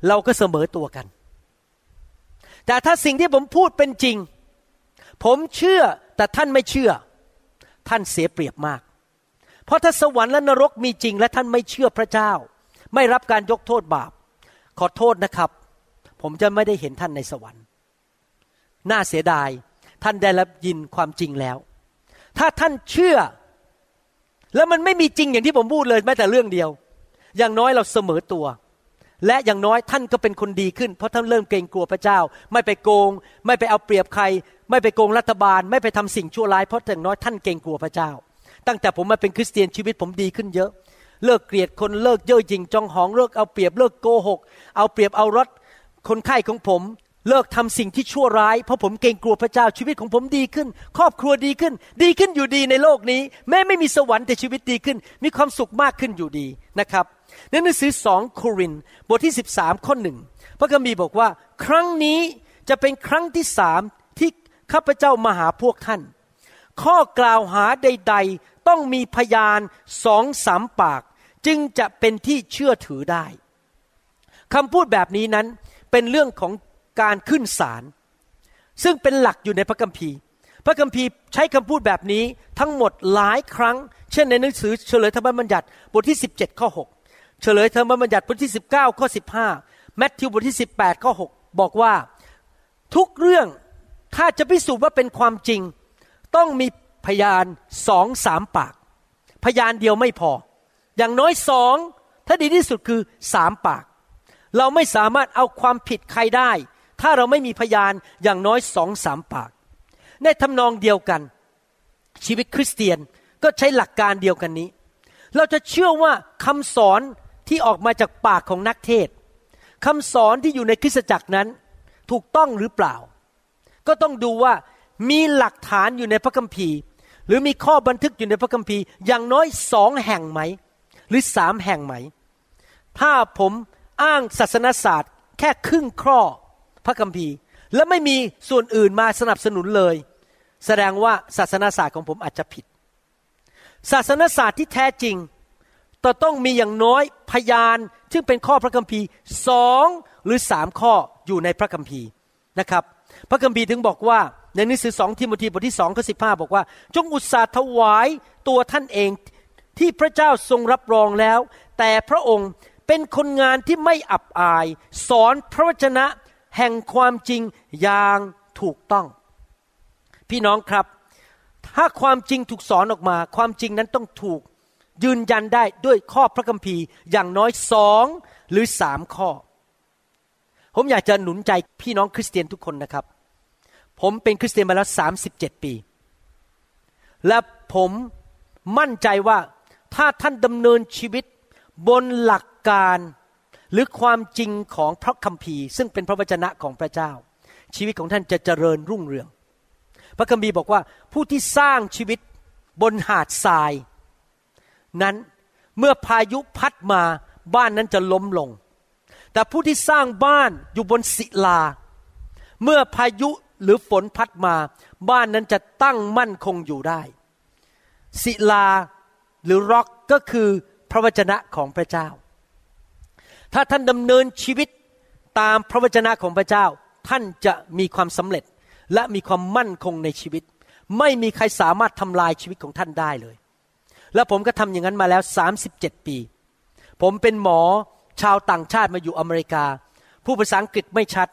S3: เราก็เสมอตัวกัน แต่ถ้าสิ่งที่ผมพูดเป็นจริง ผมเชื่อแต่ท่านไม่เชื่อ ท่านเสียเปรียบมาก เพราะถ้าสวรรค์และนรกมีจริง และท่านไม่เชื่อพระเจ้า ไม่รับการยกโทษบาป ขอโทษนะครับ ผมจะไม่ได้เห็นท่านในสวรรค์ น่าเสียดายท่านได้รับยินความจริงแล้ว ถ้าท่านเชื่อ แล้วมันไม่มีจริงอย่างที่ผมพูดเลยแม้แต่เรื่องเดียว อย่างน้อยเราเสมอตัว และอย่างน้อยท่านก็เป็นคนดีขึ้น เพราะท่านเริ่มเกรงกลัวพระเจ้า ไม่ไปโกง ไม่ไปเอาเปรียบใคร ไม่ไปโกงรัฐบาล ไม่ไปทำสิ่งชั่วร้ายเพราะถึงน้อยท่านเกรงกลัวพระเจ้า ตั้งแต่ผมมาเป็นคริสเตียนชีวิตผมดีขึ้นเยอะ เลิกเกลียดคนเลิกเย่อหยิ่งจองหองเลิกเอาเปรียบเลิกโกหก เอาเปรียบเอารถ คนไข้ของผมเลิกทำสิ่งที่ชั่วร้ายเพราะผมเกรงกลัวพระเจ้าชีวิตของผมดีขึ้น ครอบครัวดีขึ้น ดีขึ้นอยู่ดีในโลกนี้ แม้ไม่มีสวรรค์แต่ชีวิตดีขึ้น มีความสุขมากขึ้นอยู่ดีนะครับในหนังสือสองโครินบทที่ 13 ข้อหนึ่งพระคัมภีร์บอกว่า ครั้งนี้จะเป็นครั้งที่สามที่ข้าพเจ้ามาหาพวกท่าน ข้อกล่าวหาใด ๆ ต้องมีพยานสองสามปาก จึงจะเป็นที่เชื่อถือได้คำพูดแบบนี้นั้น เป็นเรื่องของการขึ้นศาลซึ่งเป็นหลักอยู่ในพระคัมภีร์ พระคัมภีร์ใช้คำพูดแบบนี้ทั้งหมดหลายครั้ง เช่นในหนังสือเฉลยธรรมบัญญัติบทที่ 17 ข้อ 6 เฉลยธรรมบัญญัติบทที่ 19 ข้อ 15แมทธิวบทที่ 18 ข้อ 6 บอกว่าทุกเรื่องถ้าจะพิสูจน์ว่าเป็นความจริง ต้องมีพยานสองสามปาก พยานเดียวไม่พอ อย่างน้อยสองถ้าดีที่สุดคือสามปาก เราไม่สามารถเอาความผิดใครได้ ถ้าเราไม่มีพยานอย่างน้อยสองสามปาก ในทำนองเดียวกัน ชีวิตคริสเตียนก็ใช้หลักการเดียวกันนี้ เราจะเชื่อว่าคำสอนที่ออกมาจากปากของนักเทศคำสอนที่อยู่ในคริสตจักรนั้น ถูกต้องหรือเปล่า ก็ต้องดูว่ามีหลักฐานอยู่ในพระคัมภีร์ หรือมีข้อบันทึกอยู่ในพระคัมภีร์อย่างน้อยสองแห่งไหม หรือสามแห่งไหม ถ้าผม อ้างศาสนศาสตร์ แค่ครึ่งข้อพระคัมภีร์ และไม่มีส่วนอื่นมาสนับสนุนเลย แสดงว่าศาสนศาสตร์ของผมอาจจะผิด ศาสนศาสตร์ที่แท้จริงต่ต้องมีอย่างน้อยพยานซึ่งเป็นข้อพระคัมภีร์สองหรือสามข้ออยู่ในพระคัมภีร์นะครับ พระคัมภีร์ถึงบอกว่าในหนังสือสองทิโมธีบทที่สองข้อสิบห้าบอกว่า จงอุตสาห์ถวายตัวท่านเองที่พระเจ้าทรงรับรองแล้ว แต่พระองค์ เป็นคนงานที่ไม่อับอาย สอนพระวจนะแห่งความจริงอย่างถูกต้อง พี่น้องครับ ถ้าความจริงถูกสอนออกมา ความจริงนั้นต้องถูกยืนยันได้ด้วยข้อพระคัมภีร์อย่างน้อยสองหรือสามข้อ ผมอยากจะหนุนใจพี่น้องคริสเตียนทุกคนนะครับ ผมเป็นคริสเตียนมาแล้วสามสิบเจ็ดปี และผมมั่นใจว่าถ้าท่านดำเนินชีวิตบนหลัก การหรือความจริงของพระคัมภีร์ ซึ่งเป็นพระวจนะของพระเจ้า ชีวิตของท่านจะเจริญรุ่งเรือง พระคัมภีร์บอกว่าผู้ที่สร้างชีวิตบนหาดทราย นั้นเมื่อพายุพัดมาบ้านนั้นจะล้มลง แต่ผู้ที่สร้างบ้านอยู่บนศิลา เมื่อพายุหรือฝนพัดมา บ้านนั้นจะตั้งมั่นคงอยู่ได้ ศิลาหรือร็อกก็คือพระวจนะของพระเจ้า ถ้าท่านดำเนินชีวิตตามพระวจนะของพระเจ้า ท่านจะมีความสำเร็จและมีความมั่นคงในชีวิต ไม่มีใครสามารถทำลายชีวิตของท่านได้เลย และผมก็ทำอย่างนั้นมาแล้ว 37 ปี ผมเป็นหมอชาวต่างชาติมาอยู่อเมริกา ผู้ภาษาอังกฤษไม่ชัด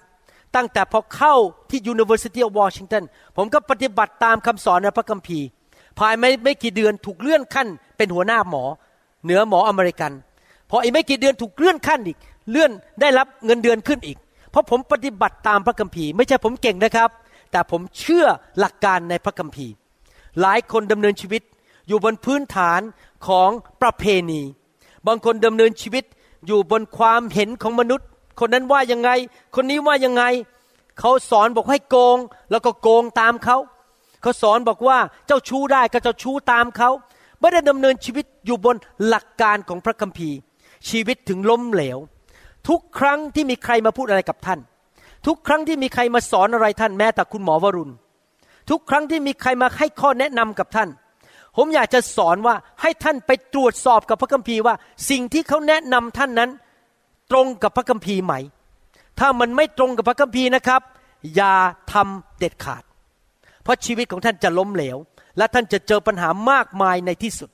S3: ตั้งแต่พอเข้าที่ University of Washington ผมก็ปฏิบัติตามคำสอนในพระคัมภีร์ภายไม่ไม่กี่เดือนถูกเลื่อนขั้นเป็นหัวหน้าหมอ เหนือหมออเมริกัน ออีกไม่กี่เดือนถูกเลื่อนขั้นอีก เลื่อนได้รับเงินเดือนขึ้นอีก เพราะผมปฏิบัติตามพระคัมภีร์ไม่ใช่ผมเก่งนะครับ แต่ผมเชื่อหลักการในพระคัมภีร์ หลายคนดำเนินชีวิตอยู่บนพื้นฐานของประเพณี บางคนดำเนินชีวิตอยู่บนความเห็นของมนุษย์ คนนั้นว่ายังไง คนนี้ว่ายังไง เขาสอนบอกให้โกง แล้วก็โกงตามเขา เขาสอนบอกว่าเจ้าชู้ได้ก็เจ้าชู้ตามเขา ไม่ได้ดำเนินชีวิตอยู่บนหลักการของพระคัมภีร์ ชีวิตถึงล้มเหลว ทุกครั้งที่มีใครมาพูดอะไรกับท่าน ทุกครั้งที่มีใครมาสอนอะไรท่านแม้แต่คุณหมอวรุณ ทุกครั้งที่มีใครมาให้ข้อแนะนำกับท่าน ผมอยากจะสอนว่าให้ท่านไปตรวจสอบกับพระคัมภีร์ว่า สิ่งที่เขาแนะนำท่านนั้น ตรงกับพระคัมภีร์ไหม ถ้ามันไม่ตรงกับพระคัมภีร์นะครับ อย่าทำเด็ดขาด เพราะชีวิตของท่านจะล้มเหลว และท่านจะเจอปัญหามากมายในที่สุด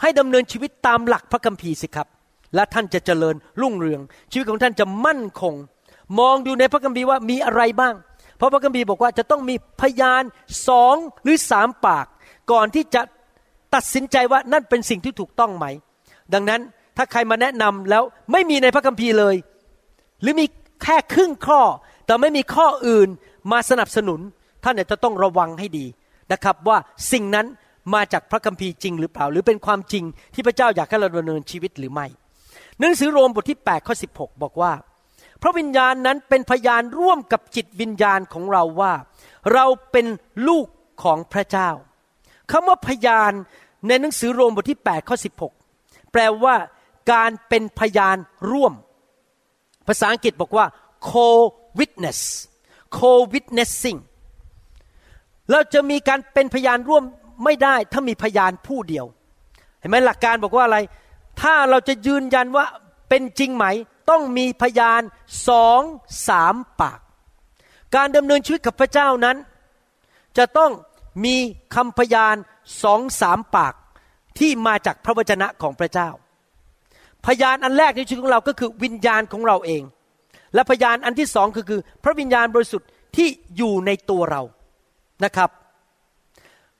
S3: ให้ดำเนินชีวิตตามหลักพระคัมภีร์สิครับ และท่านจะเจริญรุ่งเรือง ชีวิตของท่านจะมั่นคง มองดูในพระคัมภีร์ว่ามีอะไรบ้าง เพราะพระคัมภีร์บอกว่าจะต้องมีพยานสองหรือสามปาก ก่อนที่จะตัดสินใจว่านั่นเป็นสิ่งที่ถูกต้องไหม ดังนั้นถ้าใครมาแนะนำแล้วไม่มีในพระคัมภีร์เลย หรือมีแค่ครึ่งข้อ แต่ไม่มีข้ออื่นมาสนับสนุน ท่านจะต้องระวังให้ดีนะครับว่าสิ่งนั้นมาจากพระคัมภีร์จริงหรือเปล่า หรือเป็นความจริงที่พระเจ้าอยากให้เราดำเนินชีวิตหรือไม่ หนังสือโรมบทที่8ข้อ16 บอกว่า พระวิญญาณนั้นเป็นพยานร่วมกับจิตวิญญาณของเราว่า เราเป็นลูกของพระเจ้าคำว่าพยานในหนังสือโรมบทที่8ข้อ16 แปลว่าการเป็นพยานร่วม ภาษาอังกฤษบอกว่า co-witness co-witnessing เราจะมีการเป็นพยานร่วมไม่ได้ถ้ามีพยานผู้เดียว เห็นไหมหลักการบอกว่าอะไร ถ้าเราจะยืนยันว่าเป็นจริงไหม ต้องมีพยานสองสามปาก การดำเนินชีวิตกับพระเจ้านั้น จะต้องมีคำพยานสองสามปากที่มาจากพระวจนะของพระเจ้า พยานอันแรกในชีวิตของเราก็คือวิญญาณของเราเอง และพยานอันที่สองคือพระวิญญาณบริสุทธิ์ที่อยู่ในตัวเรานะครับ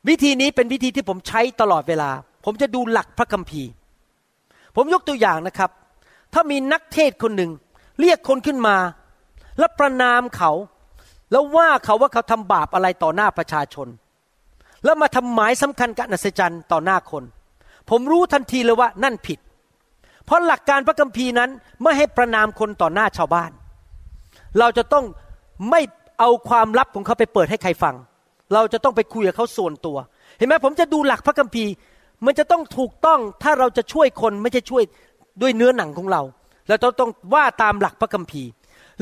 S3: วิธีนี้เป็นวิธีที่ผมใช้ตลอดเวลา ผมจะดูหลักพระคัมภีร์ ผมยกตัวอย่างนะครับ ถ้ามีนักเทศคนหนึ่ง เรียกคนขึ้นมา แล้วประนามเขา แล้วว่าเขาว่าเขาทำบาปอะไรต่อหน้าประชาชน แล้วมาทำหมายสำคัญการอัศจรรย์ต่อหน้าคน ผมรู้ทันทีเลยว่านั่นผิด เพราะหลักการพระคัมภีร์นั้นไม่ให้ประนามคนต่อหน้าชาวบ้าน เราจะต้องไม่เอาความลับของเขาไปเปิดให้ใครฟัง เราจะต้องไปคุยกับเขาส่วนตัว เห็นไหมผมจะดูหลักพระคัมภีร์ มันจะต้องถูกต้องถ้าเราจะช่วยคนไม่ใช่ช่วยด้วยเนื้อหนังของเราเราต้องต้องว่าตามหลักพระคัมภีร์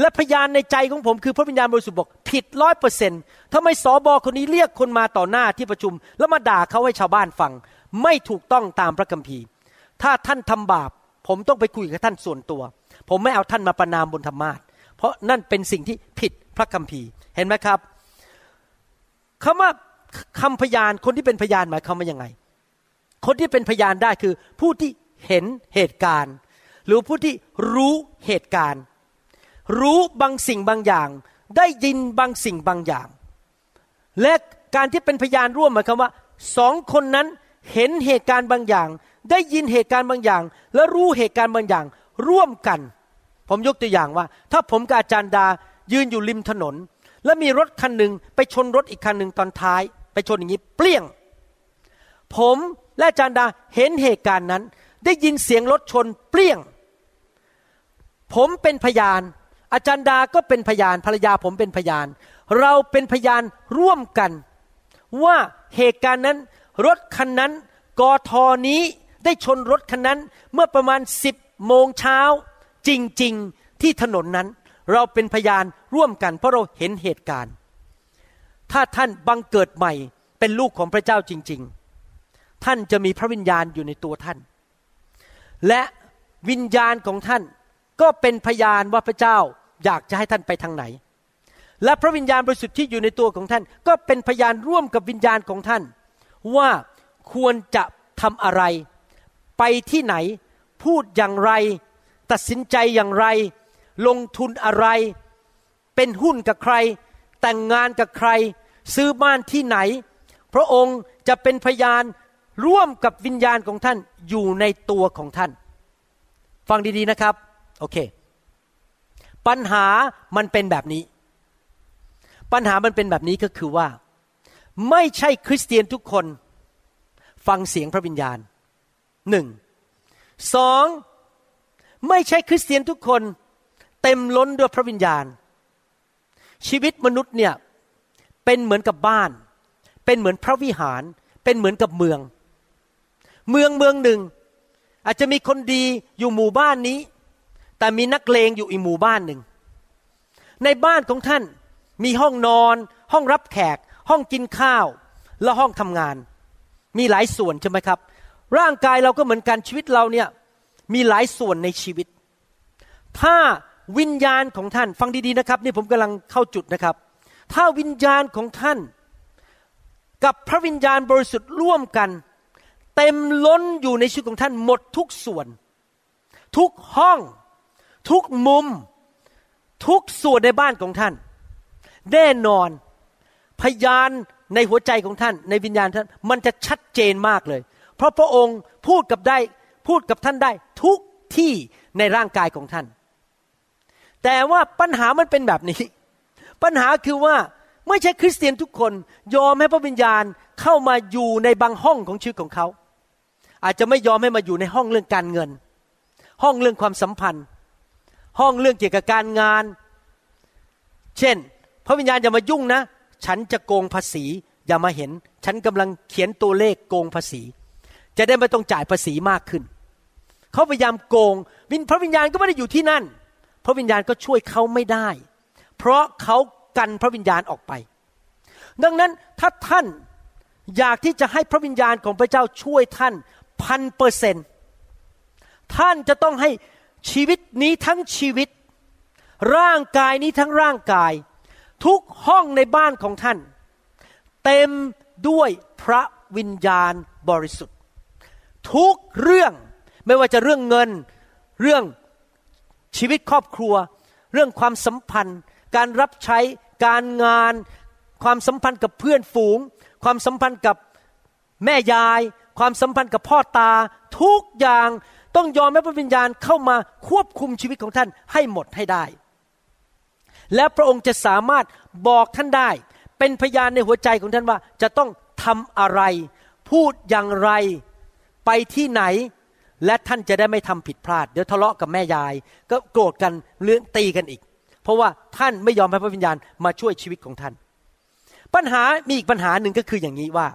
S3: และพยานในใจของผมคือพระวิญญาณบริสุทธิ์บอกผิดร้อยเปอร์เซ็นต์ทำไมสอบอคนนี้เรียกคนมาต่อหน้าที่ประชุม แล้วมาด่าเขาให้ชาวบ้านฟัง ไม่ถูกต้องตามพระคัมภีร์ ถ้าท่านทำบาป ผมต้องไปคุยกับท่านส่วนตัว ผมไม่เอาท่านมาประนามบนธรรมาทเพราะนั่นเป็นสิ่งที่ผิดพระคัมภีร์เห็นไหมครับคำว่าคำพยานคนที่เป็นพยานหมายความว่ายังไง คนที่เป็นพยานได้คือ ผู้ที่เห็นเหตุการณ์ หรือผู้ที่รู้เหตุการณ์ รู้บางสิ่งบางอย่าง ได้ยินบางสิ่งบางอย่าง และการที่เป็นพยานร่วมหมายความว่าสองคนนั้นเห็นเหตุการณ์บางอย่าง ได้ยินเหตุการณ์บางอย่าง และรู้เหตุการณ์บางอย่าง ร่วมกัน ผมยกตัวอย่างว่า ถ้าผมกับอาจารย์ดายืนอยู่ริมถนน แล้วมีรถคันหนึ่งไปชนรถอีกคันหนึ่งตอนท้าย ไปชนอย่างนี้เปลี่ยง ผมและอาจารย์ดาเห็นเหตุการณ์นั้น ได้ยินเสียงรถชนเปรี้ยง ผมเป็นพยาน อาจารย์ดาก็เป็นพยานภรรยาผมเป็นพยาน เราเป็นพยานร่วมกัน ว่าเหตุการณ์นั้น รถคันนั้นกอทอนี้ได้ชนรถคันนั้นเมื่อประมาณสิบโมงเช้าจริงๆที่ถนนนั้น เราเป็นพยานร่วมกัน เพราะเราเห็นเหตุการณ์ ถ้าท่านบังเกิดใหม่เป็นลูกของพระเจ้าจริง ๆ ท่านจะมีพระวิญญาณอยู่ในตัวท่าน และวิญญาณของท่านก็เป็นพยานว่าพระเจ้าอยากจะให้ท่านไปทางไหน และพระวิญญาณบริสุทธิ์ที่อยู่ในตัวของท่าน ก็เป็นพยานร่วมกับวิญญาณของท่าน ว่าควรจะทำอะไร ไปที่ไหน พูดอย่างไร ตัดสินใจอย่างไร ลงทุนอะไร เป็นหุ้นกับใคร แต่งงานกับใคร ซื้อบ้านที่ไหน พระองค์จะเป็นพยาน ร่วมกับวิญญาณของท่านอยู่ในตัวของท่าน ฟังดีๆนะครับ โอเค ปัญหามันเป็นแบบนี้ ปัญหามันเป็นแบบนี้ก็คือว่า ไม่ใช่คริสเตียนทุกคน ฟังเสียงพระวิญญาณหนึ่งสองไม่ใช่คริสเตียนทุกคนเต็มล้นด้วยพระวิญญาณ ชีวิตมนุษย์เนี่ยเป็นเหมือนกับบ้าน เป็นเหมือนพระวิหาร เป็นเหมือนกับเมือง เมืองเมืองหนึ่ง อาจจะมีคนดีอยู่หมู่บ้านนี้ แต่มีนักเลงอยู่อีกหมู่บ้านหนึ่ง ในบ้านของท่านมีห้องนอน ห้องรับแขก ห้องกินข้าว และห้องทำงาน มีหลายส่วนใช่ไหมครับ ร่างกายเราก็เหมือนกันชีวิตเราเนี่ยมีหลายส่วนในชีวิต ถ้าวิญญาณของท่านฟังดีๆนะครับ นี่ผมกำลังเข้าจุดนะครับ ถ้าวิญญาณของท่าน กับพระวิญญาณบริสุทธิ์ร่วมกัน เต็มล้นอยู่ในชีวิตของท่านหมดทุกส่วน ทุกห้อง ทุกมุม ทุกส่วนในบ้านของท่าน แน่นอนพยานในหัวใจของท่าน ในวิญญาณท่านมันจะชัดเจนมากเลย เพราะพระองค์พูดกับได้พูดกับท่านได้ทุกที่ในร่างกายของท่าน แต่ว่าปัญหามันเป็นแบบนี้ ปัญหาคือว่าไม่ใช่คริสเตียนทุกคน ยอมให้พระวิญญาณเข้ามาอยู่ในบางห้องของชีวิตของเขา อาจจะไม่ยอมให้มาอยู่ในห้องเรื่องการเงิน ห้องเรื่องความสัมพันธ์ ห้องเรื่องเกี่ยวกับการงาน เช่น พระวิญญาณอย่ามายุ่งนะ ฉันจะโกงภาษี อย่ามาเห็น ฉันกำลังเขียนตัวเลขโกงภาษี จะได้ไม่ต้องจ่ายภาษีมากขึ้น เขาพยายามโกงวินพระวิญญาณก็ไม่ได้อยู่ที่นั่น พระวิญญาณก็ช่วยเขาไม่ได้ เพราะเขากันพระวิญญาณออกไป ดังนั้นถ้าท่านอยากที่จะให้พระวิญญาณของพระเจ้าช่วยท่าน พันเปอร์เซนท่านจะต้องให้ชีวิตนี้ทั้งชีวิต ร่างกายนี้ทั้งร่างกาย ทุกห้องในบ้านของท่าน เต็มด้วยพระวิญญาณบริสุทธิ์ ทุกเรื่องไม่ว่าจะเรื่องเงิน เรื่องชีวิตครอบครัว เรื่องความสัมพันธ์ การรับใช้การงาน ความสัมพันธ์กับเพื่อนฝูง ความสัมพันธ์กับแม่ยาย ความสัมพันธ์กับพ่อตา ทุกอย่างต้องยอมให้พระวิญญาณเข้ามาควบคุมชีวิตของท่านให้หมดให้ได้ และพระองค์จะสามารถบอกท่านได้ เป็นพยานในหัวใจของท่านว่าจะต้องทำอะไร พูดอย่างไรไปที่ไหน และท่านจะได้ไม่ทำผิดพลาด เดี๋ยวทะเลาะกับแม่ยาย ก็โกรธกันเรื่องตีกันอีก เพราะว่าท่านไม่ยอมให้พระวิญญาณมาช่วยชีวิตของท่าน ปัญหามีอีกปัญหาหนึ่งก็คืออย่างนี้ว่า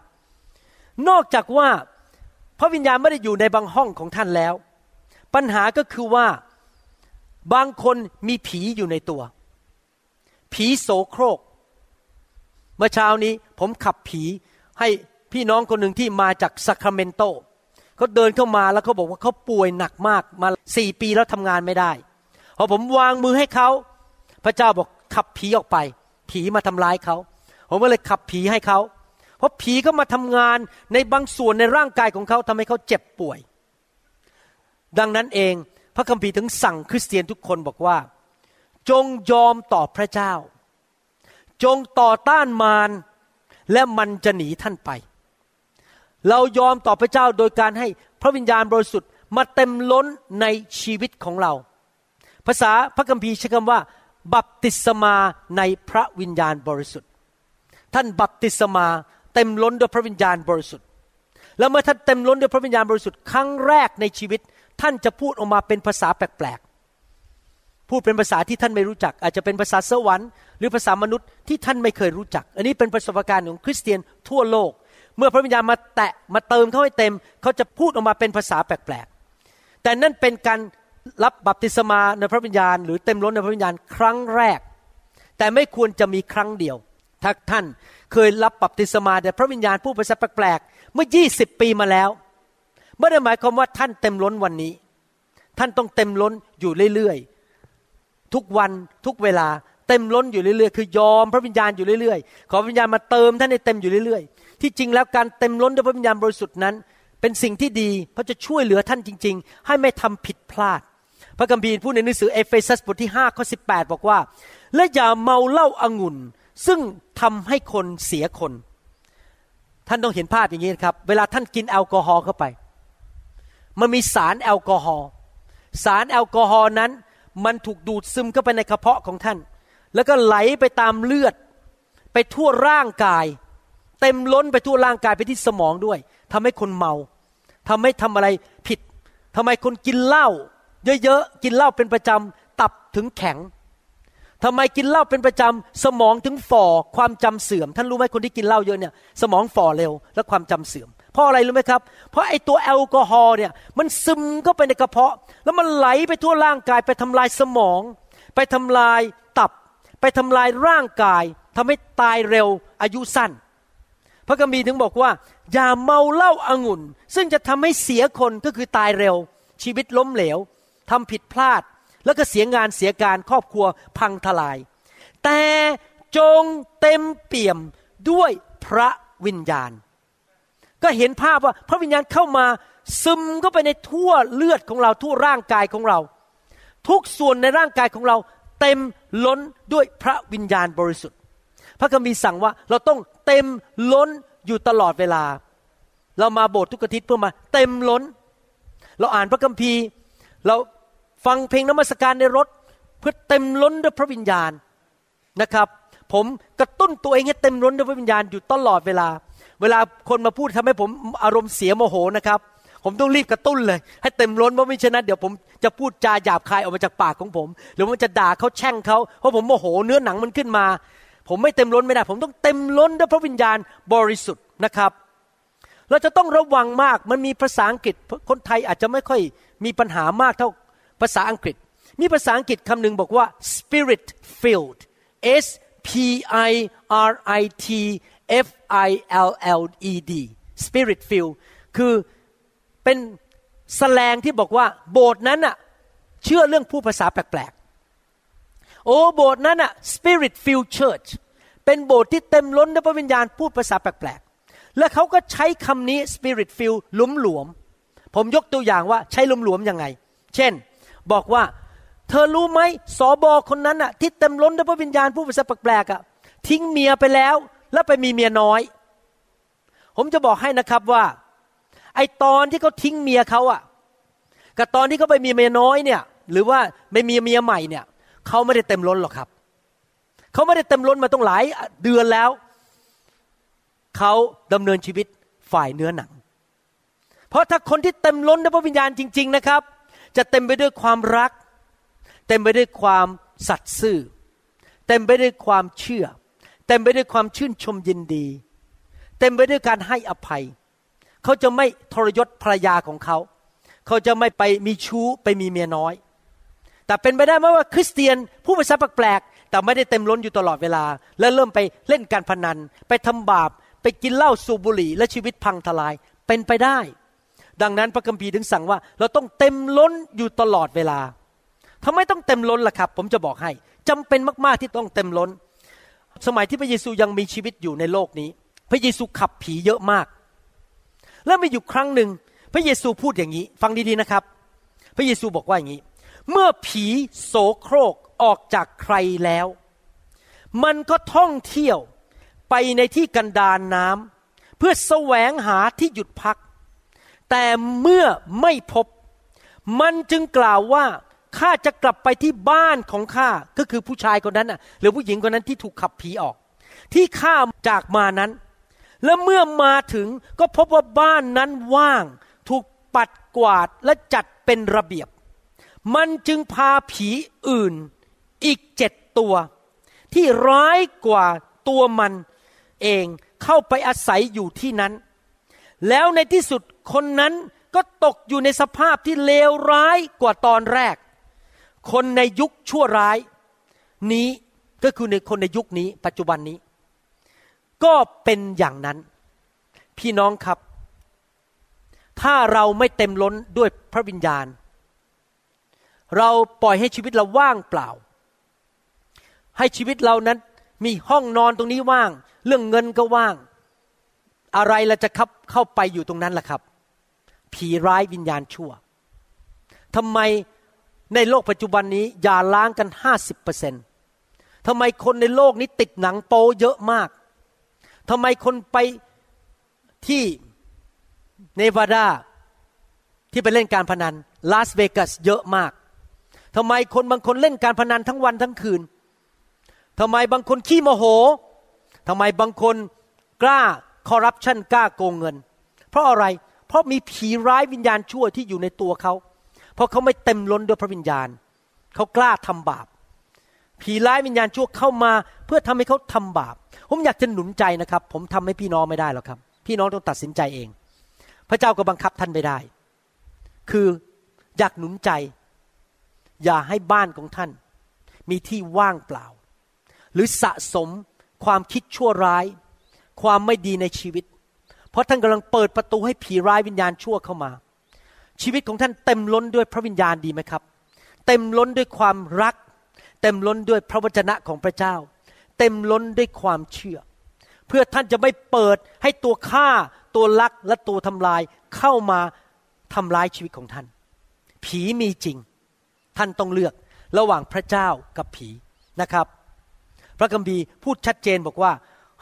S3: นอกจากว่าพระวิญญาณไม่ได้อยู่ในบางห้องของท่านแล้ว ปัญหาก็คือว่าบางคนมีผีอยู่ในตัว ผีโสโครก เมื่อเช้านี้ผมขับผีให้พี่น้องคนหนึ่งที่มาจากซัคราเมนโตเขาเดินเข้ามาแล้วเขาบอกว่าเขาป่วยหนักมากมาสี่ปีแล้วทำงานไม่ได้ พอผมวางมือให้เขาพระเจ้าบอกขับผีออกไป ผีมาทำร้ายเขาผมก็เลยขับผีให้เขา ราะผีก็มาทำงานในบางส่วนในร่างกายของเขาทำให้เขาเจ็บป่วย ดังนั้นเองพระคัมภีร์ถึงสั่งคริสเตียนทุกคนบอกว่า จงยอมต่อพระเจ้า จงต่อต้านมารและมันจะหนีท่านไป เรายอมต่อพระเจ้าโดยการให้พระวิญญาณบริสุทธิ์มาเต็มล้นในชีวิตของเรา ภาษาพระคัมภีร์ใช้คำว่า บัพติศมาในพระวิญญาณบริสุทธิ์ ท่านบัพติศมา เต็มล้นด้วยพระวิญญาณบริสุทธิ์ แล้วเมื่อท่านเต็มล้นด้วยพระวิญญาณบริสุทธิ์ครั้งแรกในชีวิต ท่านจะพูดออกมาเป็นภาษาแปลกๆ พูดเป็นภาษาที่ท่านไม่รู้จัก อาจจะเป็นภาษาสวรรค์หรือภาษามนุษย์ที่ท่านไม่เคยรู้จัก อันนี้เป็นประสบการณ์ของคริสเตียนทั่วโลก เมื่อพระวิญญาณมาแตะมาเติมเข้าให้เต็ม เขาจะพูดออกมาเป็นภาษาแปลกๆ แต่นั่นเป็นการรับบัพติศมาในพระวิญญาณ หรือเต็มล้นในพระวิญญาณครั้งแรก แต่ไม่ควรจะมีครั้งเดียวถ้าท่าน เคยรับบัพติศมาแต่พระวิญญาณพูดภาษาแปลกๆเมื่อ 20 ปีมาแล้วไม่ได้หมายความว่าท่านเต็มล้นวันนี้ ท่านต้องเต็มล้นอยู่เรื่อยๆทุกวันทุกเวลาเต็มล้นอยู่เรื่อยๆ คือยอมพระวิญญาณอยู่เรื่อยๆ ขอพระวิญญาณมาเติมท่านให้เต็มอยู่เรื่อยๆ ที่จริงแล้วการเต็มล้นด้วยพระวิญญาณบริสุทธิ์นั้น เป็นสิ่งที่ดีเพราะจะช่วยเหลือท่านจริง ๆ ให้ไม่ทำผิดพลาด พระคัมภีร์พูดในหนังสือเอเฟซัสบทที่5ข้อ18 บอกว่า และอย่าเมาเหล้าองุ่น ซึ่งทำให้คนเสียคน ท่านต้องเห็นภาพอย่างนี้ครับ เวลาท่านกินแอลกอฮอล์เข้าไป มันมีสารแอลกอฮอล์สารแอลกอฮอล์นั้น มันถูกดูดซึมเข้าไปในกระเพาะของท่าน แล้วก็ไหลไปตามเลือด ไปทั่วร่างกาย เต็มล้นไปทั่วร่างกายไปที่สมองด้วยทำให้คนเมาทำให้ทำอะไรผิดทำไมคนกินเหล้าเยอะๆกินเหล้าเป็นประจำตับถึงแข็ง ทำไมกินเหล้าเป็นประจำสมองถึงฝ่อความจำเสื่อม ท่านรู้ไหมคนที่กินเหล้าเยอะเนี่ย สมองฝ่อเร็วและความจำเสื่อม เพราะอะไรรู้ไหมครับ เพราะไอตัวแอลกอฮอล์เนี่ยมันซึมเข้าไปในกระเพาะ แล้วมันไหลไปทั่วร่างกายไปทำลายสมอง ไปทำลายตับ ไปทำลายร่างกายทำให้ตายเร็วอายุสั้น พระกัมภีร์ถึงบอกว่า อย่าเมาเหล้าอางุ่น ซึ่งจะทำให้เสียคนก็คือตายเร็ว ชีวิตล้มเหลวทำผิดพลาด แล้วก็เสียงานเสียการครอบครัวพังทลาย แต่จงเต็มเปี่ยมด้วยพระวิญญาณ ก็เห็นภาพว่าพระวิญญาณเข้ามาซึมเข้าไปในทั่วเลือดของเราทั่วร่างกายของเรา ทุกส่วนในร่างกายของเราเต็มล้นด้วยพระวิญญาณบริสุทธิ์ พระคัมภีร์สั่งว่าเราต้องเต็มล้นอยู่ตลอดเวลา เรามาโบสถ์ทุกอาทิตย์เพื่อมาเต็มล้น เราอ่านพระคัมภีร์ เรา ฟังเพลงนมัสการในรถ เพื่อเต็มล้นด้วยพระวิญญาณนะครับ ผมกระตุ้นตัวเองให้เต็มล้นด้วยพระวิญญาณอยู่ตลอดเวลา เวลาคนมาพูดทำให้ผมอารมณ์เสียโมโหนะครับ ผมต้องรีบกระตุ้นเลย ให้เต็มล้นเพราะไม่เช่นนั้นเดี๋ยวผมจะพูดจาหยาบคายออกมาจากปากของผม หรือมันจะด่าเขาแช่งเขาเพราะผมโมโหเนื้อหนังมันขึ้นมา ผมไม่เต็มล้นไม่ได้ ผมต้องเต็มล้นด้วยพระวิญญาณบริสุทธิ์นะครับเราจะต้องระวังมาก มันมีภาษาอังกฤษ คนไทยอาจจะไม่ค่อยมีปัญหามากเท่า ภาษาอังกฤษ มีภาษาอังกฤษคำหนึ่งบอกว่า spirit filled S P I R I T F I L L E D spirit filled คือเป็นแสลงที่บอกว่าโบสถ์นั้นอะเชื่อเรื่องผู้ภาษาแปลกๆ โอ้โบสถ์นั้นอะ spirit filled church เป็นโบสถ์ที่เต็มล้นด้วยพระวิญญาณพูดภาษาแปลกๆ และเขาก็ใช้คำนี้ spirit filled หลุมหลวม ผมยกตัวอย่างว่าใช้หลุมหลวมยังไง เช่น บอกว่า เธอรู้ไหมสอบอคนนั้นอะที่เต็มล้นด้วยพระวิญญาณพูดภาษาแปลกๆอะทิ้งเมียไปแล้ว แล้วไปมีเมียน้อย ผมจะบอกให้นะครับว่า ไอตอนที่เขาทิ้งเมียเขาอะกับตอนที่เขาไปมีเมียน้อยเนี่ย หรือว่าไม่มีเมียใหม่เนี่ยเขาไม่ได้เต็มล้นหรอกครับเขาไม่ได้เต็มล้นมาต้องหลายเดือนแล้วเขาดำเนินชีวิตฝ่ายเนื้อหนัง เพราะถ้าคนที่เต็มล้นด้วยพระวิญญาณจริง ๆ นะครับ จะเต็มไปด้วยความรัก เต็มไปด้วยความสัตย์ซื่อ เต็มไปด้วยความเชื่อ เต็มไปด้วยความชื่นชมยินดี เต็มไปด้วยการให้อภัย เขาจะไม่ทรยศภรรยาของเขา เขาจะไม่ไปมีชู้ไปมีเมียน้อย แต่เป็นไปได้ไหมว่าคริสเตียนผู้ภาษาแปลกๆแต่ไม่ได้เต็มล้นอยู่ตลอดเวลา และเริ่มไปเล่นการพนัน ไปทำบาป ไปกินเหล้าสูบบุหรี่ และชีวิตพังทลาย เป็นไปได้ ดังนั้นพระคัมภีร์ถึงสั่งว่า เราต้องเต็มล้นอยู่ตลอดเวลาทำไมต้องเต็มล้นล่ะครับ ผมจะบอกให้จำเป็นมากๆที่ต้องเต็มล้น สมัยที่พระเยซูยังมีชีวิตอยู่ในโลกนี้ พระเยซูขับผีเยอะมาก แล้วมีอยู่ครั้งหนึ่งพระเยซูพูดอย่างนี้ ฟังดีๆนะครับ พระเยซูบอกว่าอย่างนี้ เมื่อผีโสโครกออกจากใครแล้ว มันก็ท่องเที่ยวไปในที่กันดารนน้ำเพื่อแสวงหาที่หยุดพัก แต่เมื่อไม่พบ มันจึงกล่าวว่าข้าจะกลับไปที่บ้านของข้าก็คือผู้ชายคนนั้นน่ะ หรือผู้หญิงคนนั้นที่ถูกขับผีออก ที่ข้าจากมานั้น และเมื่อมาถึงก็พบว่าบ้านนั้นว่าง ถูกปัดกวาดและจัดเป็นระเบียบ มันจึงพาผีอื่น อีกเจ็ดตัว ที่ร้ายกว่าตัวมันเองเข้าไปอาศัยอยู่ที่นั้น แล้วในที่สุด คนนั้นก็ตกอยู่ในสภาพที่เลวร้ายกว่าตอนแรก คนในยุคชั่วร้ายนี้ก็คือในคนในยุคนี้ ปัจจุบันนี้ ก็เป็นอย่างนั้น พี่น้องครับ ถ้าเราไม่เต็มล้นด้วยพระวิญญาณ เราปล่อยให้ชีวิตเราว่างเปล่า ให้ชีวิตเรานั้นมีห้องนอนตรงนี้ว่าง เรื่องเงินก็ว่าง อะไรเราจะเข้าไปอยู่ตรงนั้นล่ะครับ ผีร้ายวิญญาณชั่วทำไมในโลกปัจจุบันนี้อย่าล้างกันห้าสิบเปอร์เซ็นต์ทำไมคนในโลกนี้ติดหนังโปเยอะมาก ทำไมคนไปที่เนวาดาที่ไปเล่นการพนันลาสเวกัสเยอะมาก ทำไมคนบางคนเล่นการพนันทั้งวันทั้งคืน ทำไมบางคนขี้โมโห ทำไมบางคนกล้าคอร์รัปชันกล้าโกงเงิน เพราะอะไร ราะมีผีร้ายวิญญาณชั่วที่อยู่ในตัวเขา เพราะเขาไม่เต็มล้นด้วยพระวิญญาณ เขากล้าทำบาป ผีร้ายวิญญาณชั่วเข้ามา เพื่อทำให้เขาทำบาป ผมอยากจะหนุนใจนะครับ ผมทำให้พี่น้องไม่ได้หรอกครับ พี่น้องต้องตัดสินใจเอง พระเจ้าก็บังคับท่านไม่ได้ คืออยากหนุนใจ อย่าให้บ้านของท่าน มีที่ว่างเปล่า หรือสะสมความคิดชั่วร้าย ความไม่ดีในชีวิต เพราะท่านกำลังเปิดประตูให้ผีร้ายวิญญาณชั่วเข้ามา ชีวิตของท่านเต็มล้นด้วยพระวิญญาณดีไหมครับ เต็มล้นด้วยความรัก เต็มล้นด้วยพระวจนะของพระเจ้า เต็มล้นด้วยความเชื่อ เพื่อท่านจะไม่เปิดให้ตัวฆ่าตัวลักและตัวทำลายเข้ามาทำร้ายชีวิตของท่าน ผีมีจริง ท่านต้องเลือกระหว่างพระเจ้ากับผีนะครับ พระคัมภีร์พูดชัดเจนบอกว่า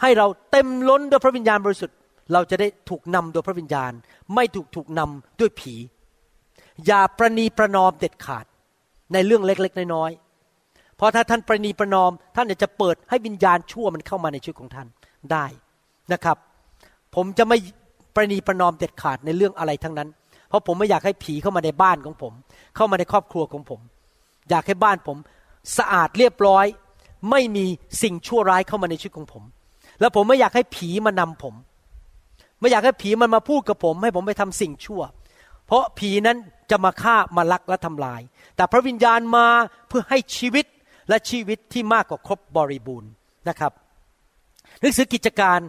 S3: ให้เราเต็มล้นด้วยพระวิญญาณบริสุทธิ์ เราจะได้ถูกนำโดยพระวิญญาณ ไม่ถูกถูกนำด้วยผี อย่าประนีประนอมเด็ดขาดในเรื่องเล็กๆน้อยๆเพราะถ้าท่านประนีประนอม ท่านจะเปิดให้วิญญาณชั่วมันเข้ามาในชีวิตของท่านได้นะครับ ผมจะไม่ประนีประนอมเด็ดขาดในเรื่องอะไรทั้งนั้น เพราะผมไม่อยากให้ผีเข้ามาในบ้านของผม เข้ามาในครอบครัวของผม อยากให้บ้านผมสะอาดเรียบร้อย ไม่มีสิ่งชั่วร้ายเข้ามาในชีวิตของผม แล้วผมไม่อยากให้ผีมานำผม ไม่อยากให้ผีมันมาพูดกับผม ให้ผมไปทำสิ่งชั่ว เพราะผีนั้นจะมาฆ่ามาลักและทำลาย แต่พระวิญญาณมาเพื่อให้ชีวิตและชีวิตที่มากกว่าครบบริบูรณ์นะครับหนังสือกิจการ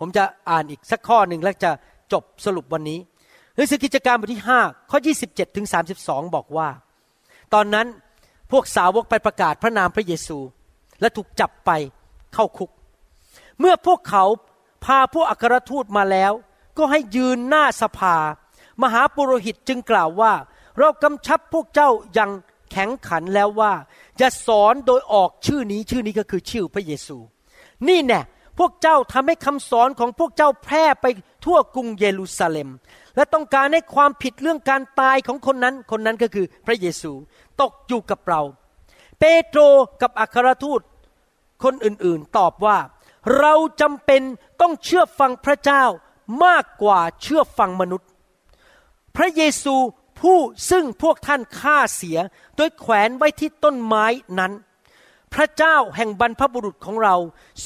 S3: ผมจะอ่านอีกสักข้อหนึ่งแล้วจะจบสรุปวันนี้หนังสือกิจการบทที่ 5 ข้อ 27ถึง32 บอกว่า ตอนนั้นพวกสาวกไปประกาศพระนามพระเยซู และถูกจับไปเข้าคุก เมื่อพวกเขา พาพวกอัครทูตมาแล้ว ก็ให้ยืนหน้าสภา มหาปุโรหิตจึงกล่าวว่า เรากำชับพวกเจ้ายังแข็งขันแล้วว่าจะสอนโดยออกชื่อนี้ชื่อนี้ก็คือชื่อพระเยซู นี่แน่พวกเจ้าทำให้คำสอนของพวกเจ้าแพร่ไปทั่วกรุงเยรูซาเล็ม และต้องการให้ความผิดเรื่องการตายของคนนั้น คนนั้นก็คือพระเยซู ตกอยู่กับเรา เปโตรกับอัครทูต คนอื่นๆ ตอบว่า เราจำเป็นต้องเชื่อฟังพระเจ้ามากกว่าเชื่อฟังมนุษย์ พระเยซูผู้ซึ่งพวกท่านฆ่าเสียโดยแขวนไว้ที่ต้นไม้นั้น พระเจ้าแห่งบรรพบุรุษของเรา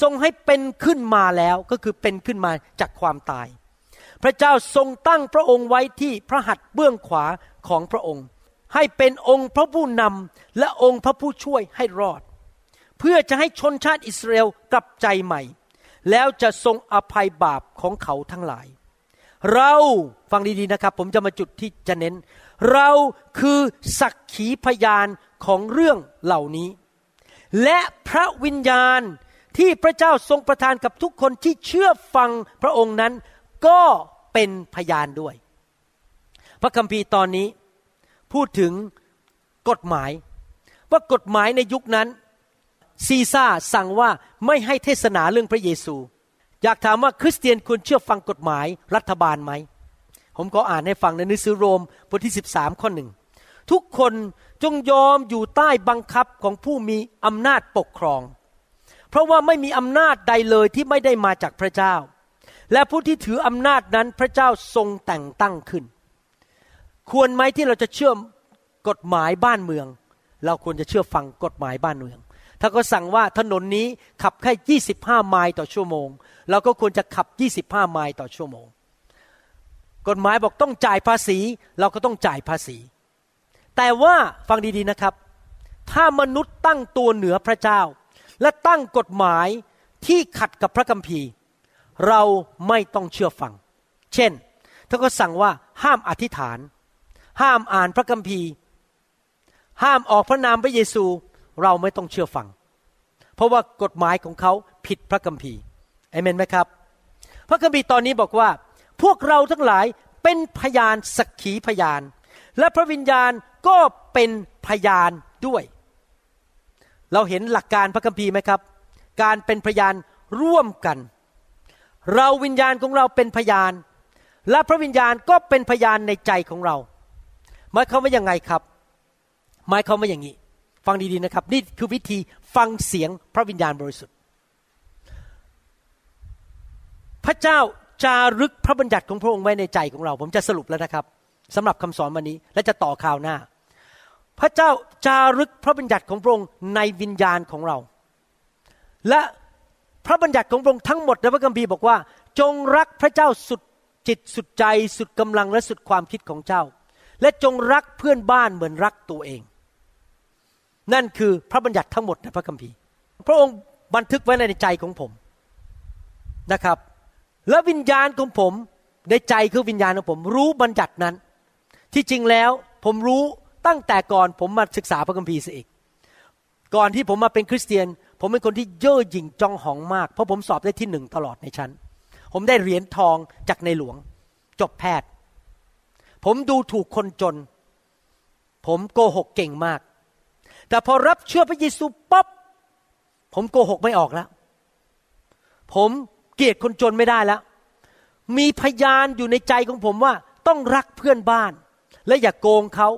S3: ทรงให้เป็นขึ้นมาแล้วก็คือเป็นขึ้นมาจากความตาย พระเจ้าทรงตั้งพระองค์ไว้ที่พระหัตถ์เบื้องขวาของพระองค์ ให้เป็นองค์พระผู้นำและองค์พระผู้ช่วยให้รอด เพื่อจะให้ชนชาติอิสราเอลกลับใจใหม่ แล้วจะทรงอภัยบาปของเขาทั้งหลาย เราฟังดีๆนะครับ ผมจะมาจุดที่จะเน้น เราคือสักขีพยานของเรื่องเหล่านี้ และพระวิญญาณที่พระเจ้าทรงประทานกับทุกคนที่เชื่อฟังพระองค์นั้นก็เป็นพยานด้วย พระคัมภีร์ตอนนี้พูดถึงกฎหมาย ว่ากฎหมายในยุคนั้น ซีซ่าสั่งว่าไม่ให้เทศนาเรื่องพระเยซู อยากถามว่าคริสเตียนควรเชื่อฟังกฎหมายรัฐบาลไหม ผมก็อ่านให้ฟังในหนังสือโรมบทที่ 13 ข้อหนึ่งทุกคนจงยอมอยู่ใต้บังคับของผู้มีอำนาจปกครอง เพราะว่าไม่มีอำนาจใดเลยที่ไม่ได้มาจากพระเจ้า และผู้ที่ถืออำนาจนั้นพระเจ้าทรงแต่งตั้งขึ้น ควรไหมที่เราจะเชื่อมกฎหมายบ้านเมือง เราควรจะเชื่อฟังกฎหมายบ้านเมือง ถ้าก็สั่งว่าถนนนี้ขับแค่25 ไมล์ต่อชั่วโมง เราก็ควรจะขับ 25 ไมล์ต่อชั่วโมง กฎหมายบอกต้องจ่ายภาษี เราก็ต้องจ่ายภาษี แต่ว่าฟังดีๆนะครับ ถ้ามนุษย์ตั้งตัวเหนือพระเจ้า และตั้งกฎหมายที่ขัดกับพระคัมภีร์ เราไม่ต้องเชื่อฟัง เช่น ถ้าก็สั่งว่าห้ามอธิษฐาน ห้ามอ่านพระคัมภีร์ ห้ามออกพระนามพระเยซู เราไม่ต้องเชื่อฟัง เพราะว่ากฎหมายของเขาผิดพระคัมภีร์เอเมนไหมครับ พระคัมภีร์ตอนนี้บอกว่า พวกเราทั้งหลายเป็นพยานสักขีพยาน และพระวิญญาณก็เป็นพยานด้วย เราเห็นหลักการพระคัมภีร์ไหมครับ การเป็นพยานร่วมกัน เราวิญญาณของเราเป็นพยาน และพระวิญญาณก็เป็นพยานในใจของเราหมายความว่ายังไงครับหมายความว่าอย่างนี้ ฟังดีๆนะครับ นี่คือวิธีฟังเสียงพระวิญญาณบริสุทธิ์ พระเจ้าจารึกพระบัญญัติของพระองค์ไว้ในใจของเรา ผมจะสรุปแล้วนะครับสำหรับคำสอนวันนี้และจะต่อข่าวหน้า พระเจ้าจารึกพระบัญญัติของพระองค์ในวิญญาณของเรา และพระบัญญัติของพระองค์ทั้งหมดในพระคัมภีร์บอกว่า จงรักพระเจ้าสุดจิตสุดใจสุดกำลังและสุดความคิดของเจ้า และจงรักเพื่อนบ้านเหมือนรักตัวเอง นั่นคือพระบัญญัติทั้งหมดในพระคัมภีร์ พระองค์บันทึกไว้ในใจของผมนะครับ และวิญญาณของผมในใจคือวิญญาณของผม รู้บัญญัตินั้น ที่จริงแล้วผมรู้ตั้งแต่ก่อนผมมาศึกษาพระคัมภีร์เสียอีกก่อนที่ผมมาเป็นคริสเตียน ผมเป็นคนที่เย่อหยิ่งจองหองมาก เพราะผมสอบได้ที่หนึ่งตลอดในชั้น ผมได้เหรียญทองจากในหลวง จบแพทย์ ผมดูถูกคนจน ผมโกหกเก่งมาก แต่พอรับเชื่อพระเยซูปั๊บผมโกหกไม่ออกแล้ว ผมเกลียดคนจนไม่ได้แล้ว มีพยานอยู่ในใจของผมว่าต้องรักเพื่อนบ้าน และอย่ากโกงเขา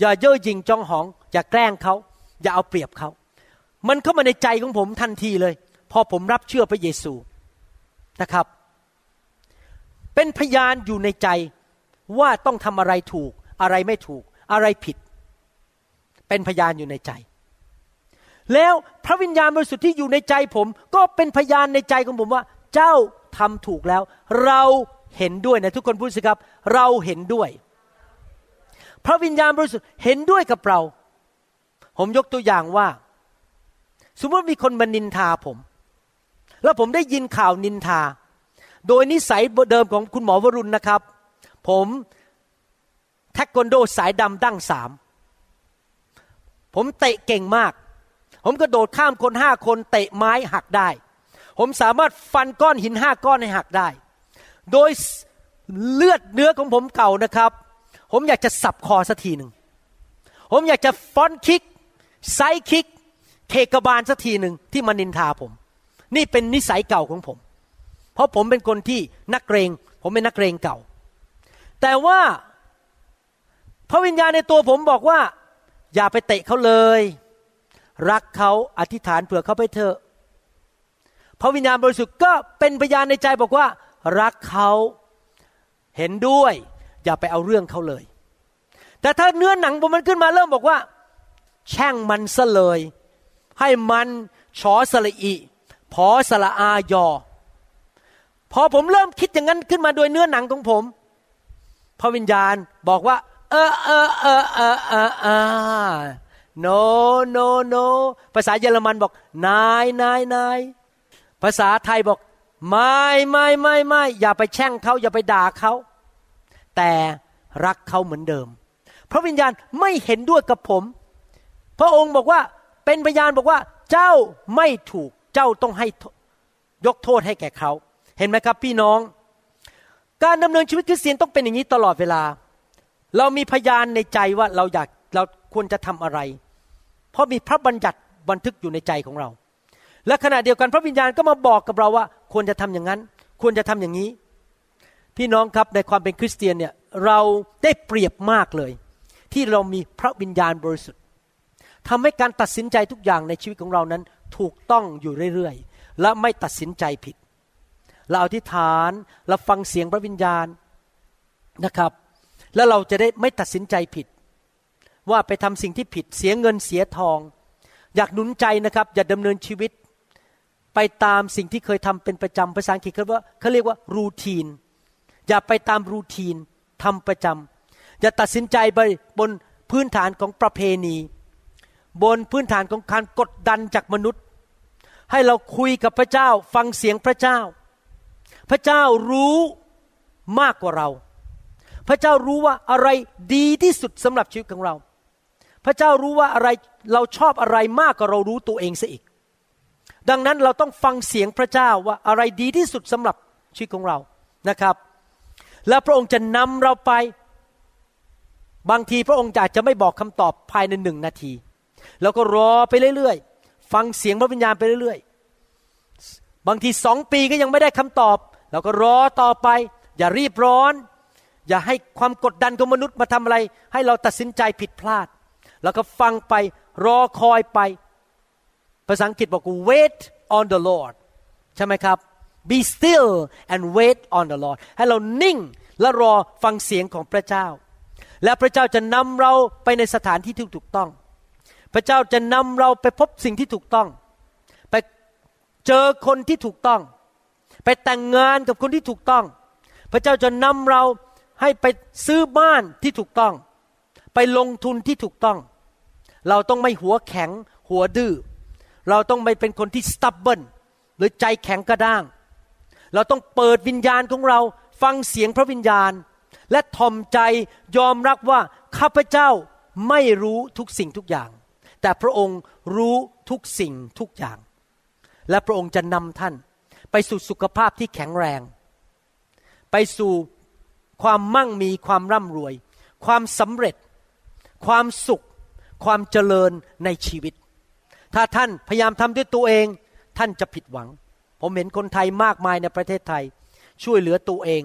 S3: อย่าเย่อหยิ่งจองหอง อย่าแกล้งเขา อย่าเอาเปรียบเขา มันเข้ามาในใจของผมทันทีเลย พอผมรับเชื่อพระเยซูนะครับ เป็นพยานอยู่ในใจว่าต้องทำอะไรถูก อะไรไม่ถูก อะไรผิด เป็นพยานอยู่ในใจ แล้วพระวิญญาณบริสุทธิ์ที่อยู่ในใจผม ก็เป็นพยานในใจของผมว่า เจ้าทำถูกแล้ว เราเห็นด้วยนะทุกคนพูดสิครับ เราเห็นด้วย พระวิญญาณบริสุทธิ์เห็นด้วยกับเรา ผมยกตัวอย่างว่า สมมติมีคนมานินทาผม แล้วผมได้ยินข่าวนินทา โดยนิสัยเดิมของคุณหมอวรุณนะครับ ผมแทควันโดสายดำดั้งสาม ผมเตะเก่งมาก ผมกระโดดข้ามคนห้าคนเตะไม้หักได้ ผมสามารถฟันก้อนหินห้าก้อนให้หักได้ โดยเลือดเนื้อของผมเก่านะครับ ผมอยากจะสับคอสักทีหนึ่ง ผมอยากจะฟอนคิก ไซคิกเคกบาลสักทีหนึ่งที่มานินทาผม นี่เป็นนิสัยเก่าของผม เพราะผมเป็นคนที่นักเกรง ผมเป็นนักเกรงเก่า แต่ว่าพระวิญญาณในตัวผมบอกว่า อย่าไปเตะเขาเลย รักเขาอธิษฐานเผื่อเขาไปเถอะพระวิญญาณบริสุทธิ์ก็เป็นพยานในใจบอกว่า รักเขาเห็นด้วย อย่าไปเอาเรื่องเขาเลย แต่ถ้าเนื้อหนังผมมันขึ้นมาเริ่มบอกว่า แช่งมันซะเลย ให้มันชอสละอีพอสละอายอ พอผมเริ่มคิดอย่างนั้นขึ้นมาโดยเนื้อหนังของผม พระวิญญาณบอกว่า เออเออเออเออเออเออ no no no ภาษาเยอรมันบอกนายนายนายภาษาไทยบอก ไม่ไม่ไม่ไม่อย่าไปแช่งเขาอย่าไปด่าเขาแต่รักเขาเหมือนเดิม พระวิญญาณไม่เห็นด้วยกับผม พระองค์บอกว่าเป็นพยานบอกว่า เจ้าไม่ถูกเจ้าต้องให้ยกโทษให้แก่เขา เห็นไหมครับพี่น้อง การดำเนินชีวิตคริสเตียนต้องเป็นอย่างนี้ตลอดเวลา เรามีพยานในใจว่าเราอยากเราควรจะทำอะไร เพราะมีพระบัญญัติบันทึกอยู่ในใจของเรา และขณะเดียวกันพระวิญญาณก็มาบอกกับเราว่า ควรจะทำอย่างนั้น ควรจะทำอย่างนี้ พี่น้องครับในความเป็นคริสเตียนเนี่ยเราได้เปรียบมากเลย ที่เรามีพระวิญญาณบริสุทธิ์ทำให้การตัดสินใจทุกอย่างในชีวิตของเรานั้น ถูกต้องอยู่เรื่อยๆ และไม่ตัดสินใจผิด เราอธิษฐานเราฟังเสียงพระวิญญาณนะครับ แล้วเราจะได้ไม่ตัดสินใจผิด ว่าไปทำสิ่งที่ผิดเสียเงินเสียทอง อยากหนุนใจนะครับ อย่าดำเนินชีวิต ไปตามสิ่งที่เคยทำเป็นประจำภาษาอังกฤษเขาว่าเขาเรียกว่ารูทีนอย่าไปตามรูทีนทำประจำอย่าตัดสินใจไปบนพื้นฐานของประเพณี บนพื้นฐานของการกดดันจากมนุษย์ ให้เราคุยกับพระเจ้าฟังเสียงพระเจ้า พระเจ้ารู้มากกว่าเรา พระเจ้ารู้ว่าอะไรดีที่สุดสำหรับชีวิตของเรา พระเจ้ารู้ว่าอะไรเราชอบอะไรมากกว่าเรารู้ตัวเองซะอีก ดังนั้นเราต้องฟังเสียงพระเจ้าว่าอะไรดีที่สุดสำหรับชีวิตของเรานะครับ และพระองค์จะนำเราไป บางทีพระองค์อาจจะไม่บอกคำตอบภายในหนึ่งนาที แล้วก็รอไปเรื่อยๆ ฟังเสียงพระวิญญาณไปเรื่อยๆ บางทีสองปีก็ยังไม่ได้คำตอบ เราก็รอต่อไป อย่ารีบร้อน อย่าให้ความกดดันของมนุษย์มาทำอะไร ให้เราตัดสินใจผิดพลาด แล้วก็ฟังไปรอคอยไป ภาษาอังกฤษบอก wait on the Lord ใช่ไหมครับ be still and wait on the Lord ให้เรานิ่งและรอฟังเสียงของพระเจ้า และพระเจ้าจะนำเราไปในสถานที่ที่ถูกต้อง พระเจ้าจะนำเราไปพบสิ่งที่ถูกต้อง ไปเจอคนที่ถูกต้อง ไปแต่งงานกับคนที่ถูกต้อง พระเจ้าจะนำเรา ให้ไปซื้อบ้านที่ถูกต้อง ไปลงทุนที่ถูกต้อง เราต้องไม่หัวแข็ง หัวดื้อเราต้องไม่เป็นคนที่ stubborn หรือใจแข็งกระด้าง เราต้องเปิดวิญญาณของเราฟังเสียงพระวิญญาณ และทอมใจยอมรับว่าข้าพเจ้าไม่รู้ทุกสิ่งทุกอย่าง แต่พระองค์รู้ทุกสิ่งทุกอย่าง และพระองค์จะนำท่าน ไปสู่สุขภาพที่แข็งแรง ไปสู่ ความมั่งมีความร่ำรวย ความสำเร็จ ความสุข ความเจริญในชีวิต ถ้าท่านพยายามทำด้วยตัวเอง ท่านจะผิดหวัง ผมเห็นคนไทยมากมายในประเทศไทย ช่วยเหลือตัวเอง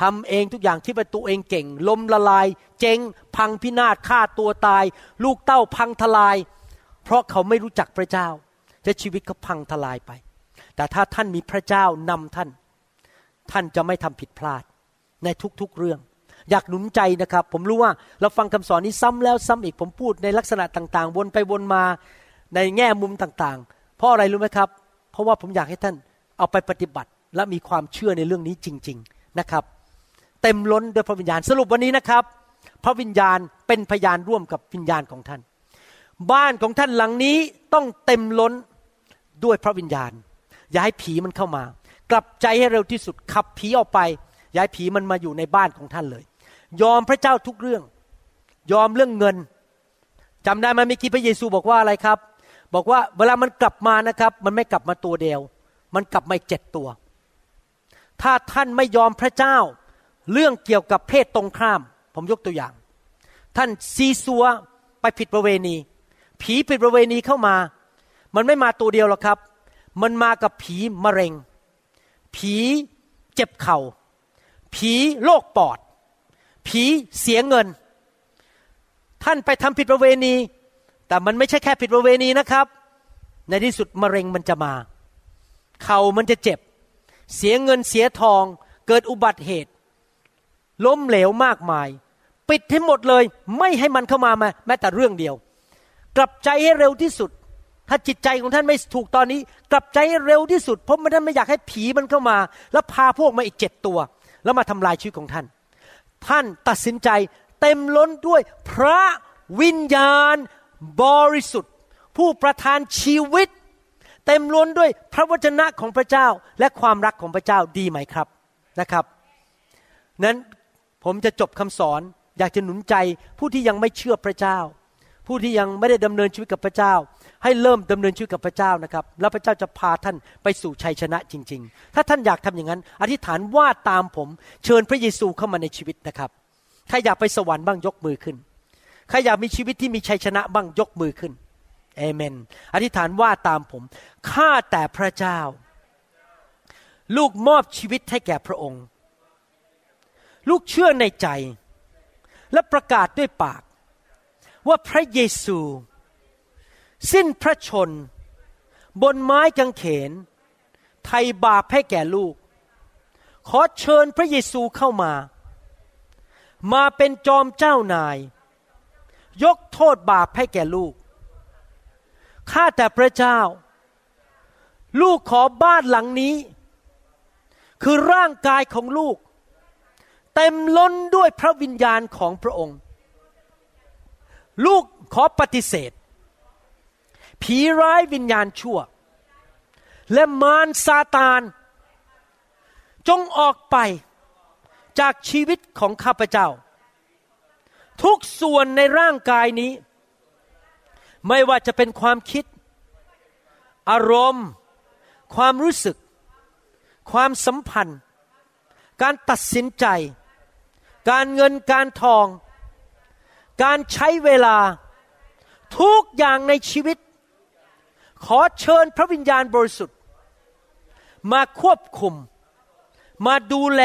S3: ทำเองทุกอย่างที่ว่าตัวเองเก่ง ล้มละลาย เจ๊ง พังพินาศฆ่าตัวตาย ลูกเต้าพังทลาย เพราะเขาไม่รู้จักพระเจ้าจะชีวิตเขาพังทลายไป แต่ถ้าท่านมีพระเจ้านำท่าน ท่านจะไม่ทำผิดพลาด ในทุกๆเรื่อง อยากหนุนใจนะครับ ผมรู้ว่าเราฟังคำสอนนี้ซ้ำแล้วซ้ำอีกผมพูดในลักษณะต่างๆ วนไปวนมาในแง่มุมต่างๆ เพราะอะไรรู้ไหมครับ เพราะว่าผมอยากให้ท่านเอาไปปฏิบัติ และมีความเชื่อในเรื่องนี้จริง ๆนะครับ เต็มล้นด้วยพระวิญญาณสรุปวันนี้นะครับ พระวิญญาณเป็นพยานร่วมกับวิญญาณของท่าน บ้านของท่านหลังนี้ต้องเต็มล้นด้วยพระวิญญาณ อย่าให้ผีมันเข้ามา กลับใจให้เร็วที่สุดขับผีออกไป อย่าให้ผีมันมาอยู่ในบ้านของท่านเลย ยอมพระเจ้าทุกเรื่อง ยอมเรื่องเงินจำได้ไหมเมื่อกี้พระเยซูบอกว่าอะไรครับ บอกว่าเวลามันกลับมานะครับ มันไม่กลับมาตัวเดียว มันกลับมาเจ็ดตัว ถ้าท่านไม่ยอมพระเจ้า เรื่องเกี่ยวกับเพศตรงข้าม ผมยกตัวอย่าง ท่านซีซัวไปผิดประเวณี ผีผิดประเวณีเข้ามา มันไม่มาตัวเดียวหรอกครับ มันมากับผีมะเร็ง ผีเจ็บเขา่า ผีโรคปอด ผีเสียเงิน ท่านไปทำผิดประเวณี แต่มันไม่ใช่แค่ผิดประเวณีนะครับ ในที่สุดมะเร็งมันจะมา เข่ามันจะเจ็บ เสียเงินเสียทอง เกิดอุบัติเหตุ ล้มเหลวมากมาย ปิดให้หมดเลย ไม่ให้มันเข้ามามาแม้แต่เรื่องเดียว กลับใจให้เร็วที่สุดถ้าจิตใจของท่านไม่ถูกตอนนี้ กลับใจให้เร็วที่สุดเพราะท่านไม่อยากให้ผีมันเข้ามา แล้วพาพวกมาอีกเจ็ดตัว แล้วมาทำลายชีวิตของท่าน ท่านตัดสินใจเต็มล้นด้วยพระวิญญาณบริสุทธิ์ ผู้ประทานชีวิต เต็มล้นด้วยพระวจนะของพระเจ้าและความรักของพระเจ้าดีไหมครับนะครับ นั้นผมจะจบคำสอนอยากจะหนุนใจผู้ที่ยังไม่เชื่อพระเจ้า ผู้ที่ยังไม่ได้ดำเนินชีวิตกับพระเจ้า ให้เริ่มดำเนินชีวิตกับพระเจ้านะครับ แล้วพระเจ้าจะพาท่านไปสู่ชัยชนะจริง ๆ ถ้าท่านอยากทำอย่างนั้น อธิษฐานว่าตามผม เชิญพระเยซูเข้ามาในชีวิตนะครับใครอยากไปสวรรค์บ้างยกมือขึ้นใครอยากมีชีวิตที่มีชัยชนะบ้างยกมือขึ้นเอเมน อธิษฐานว่าตามผมข้าแต่พระเจ้า ลูกมอบชีวิตให้แก่พระองค์ ลูกเชื่อในใจ และประกาศด้วยปาก ว่าพระเยซู สิ้นพระชน บนไม้กางเขนไทยบาปให้แก่ลูก ขอเชิญพระเยซูเข้ามา มาเป็นจอมเจ้านาย ยกโทษบาปให้แก่ลูก ข้าแต่พระเจ้า ลูกขอบ้านหลังนี้ คือร่างกายของลูก เต็มล้นด้วยพระวิญญาณของพระองค์ ลูกขอปฏิเสธ ผีร้ายวิญญาณชั่ว และมารซาตาน จงออกไปจากชีวิตของข้าพเจ้า ทุกส่วนในร่างกายนี้ ไม่ว่าจะเป็นความคิด อารมณ์ ความรู้สึก ความสัมพันธ์ การตัดสินใจ การเงินการทอง การใช้เวลาทุกอย่างในชีวิต ขอเชิญพระวิญญาณบริสุทธิ์ มาควบคุม มาดูแล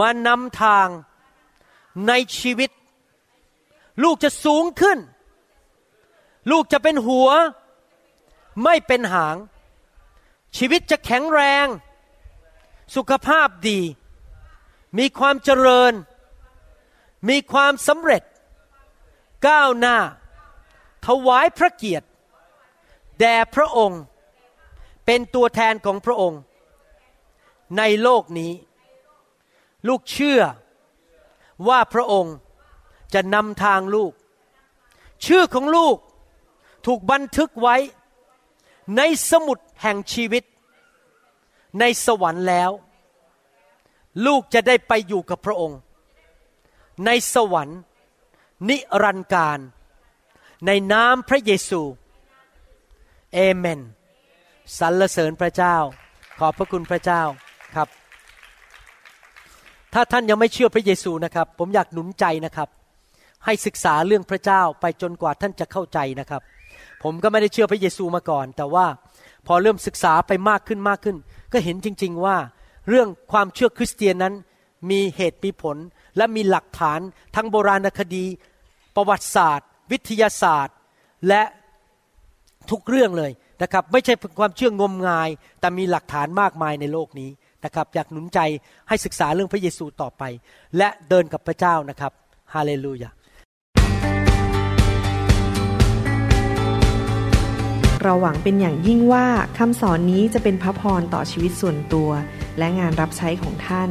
S3: มานำทางในชีวิต ลูกจะสูงขึ้น ลูกจะเป็นหัว ไม่เป็นหาง ชีวิตจะแข็งแรง สุขภาพดี มีความเจริญ มีความสำเร็จ ก้าวหน้า ถวายพระเกียรติ แด่พระองค์ เป็นตัวแทนของพระองค์ ในโลกนี้ ลูกเชื่อว่าพระองค์จะนำทางลูก ชื่อของลูกถูกบันทึกไว้ ในสมุดแห่งชีวิต ในสวรรค์แล้ว ลูกจะได้ไปอยู่กับพระองค์ ในสวรรค์ นิรันดร์การ ในนามพระเยซูเอเมนสรรเสริญพระเจ้า ขอบพระคุณพระเจ้าครับ ถ้าท่านยังไม่เชื่อพระเยซูนะครับ ผมอยากหนุนใจนะครับ ให้ศึกษาเรื่องพระเจ้าไปจนกว่าท่านจะเข้าใจนะครับ ผมก็ไม่ได้เชื่อพระเยซูมาก่อน แต่ว่าพอเริ่มศึกษาไปมากขึ้นมากขึ้น ก็เห็นจริง ๆว่า เรื่องความเชื่อคริสเตียนนั้น มีเหตุมีผล และมีหลักฐานทั้งโบราณคดี ประวัติศาสตร์ วิทยาศาสตร์ และทุกเรื่องเลยนะครับ ไม่ใช่ความเชื่องมงาย แต่มีหลักฐานมากมายในโลกนี้นะครับอยากหนุนใจให้ศึกษาเรื่องพระเยซูต่อไป และเดินกับพระเจ้านะครับฮาเลลูยา
S1: เราหวังเป็นอย่างยิ่งว่าคำสอนนี้จะเป็นพระพรต่อชีวิตส่วนตัว และงานรับใช้ของท่าน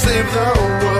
S2: save the world.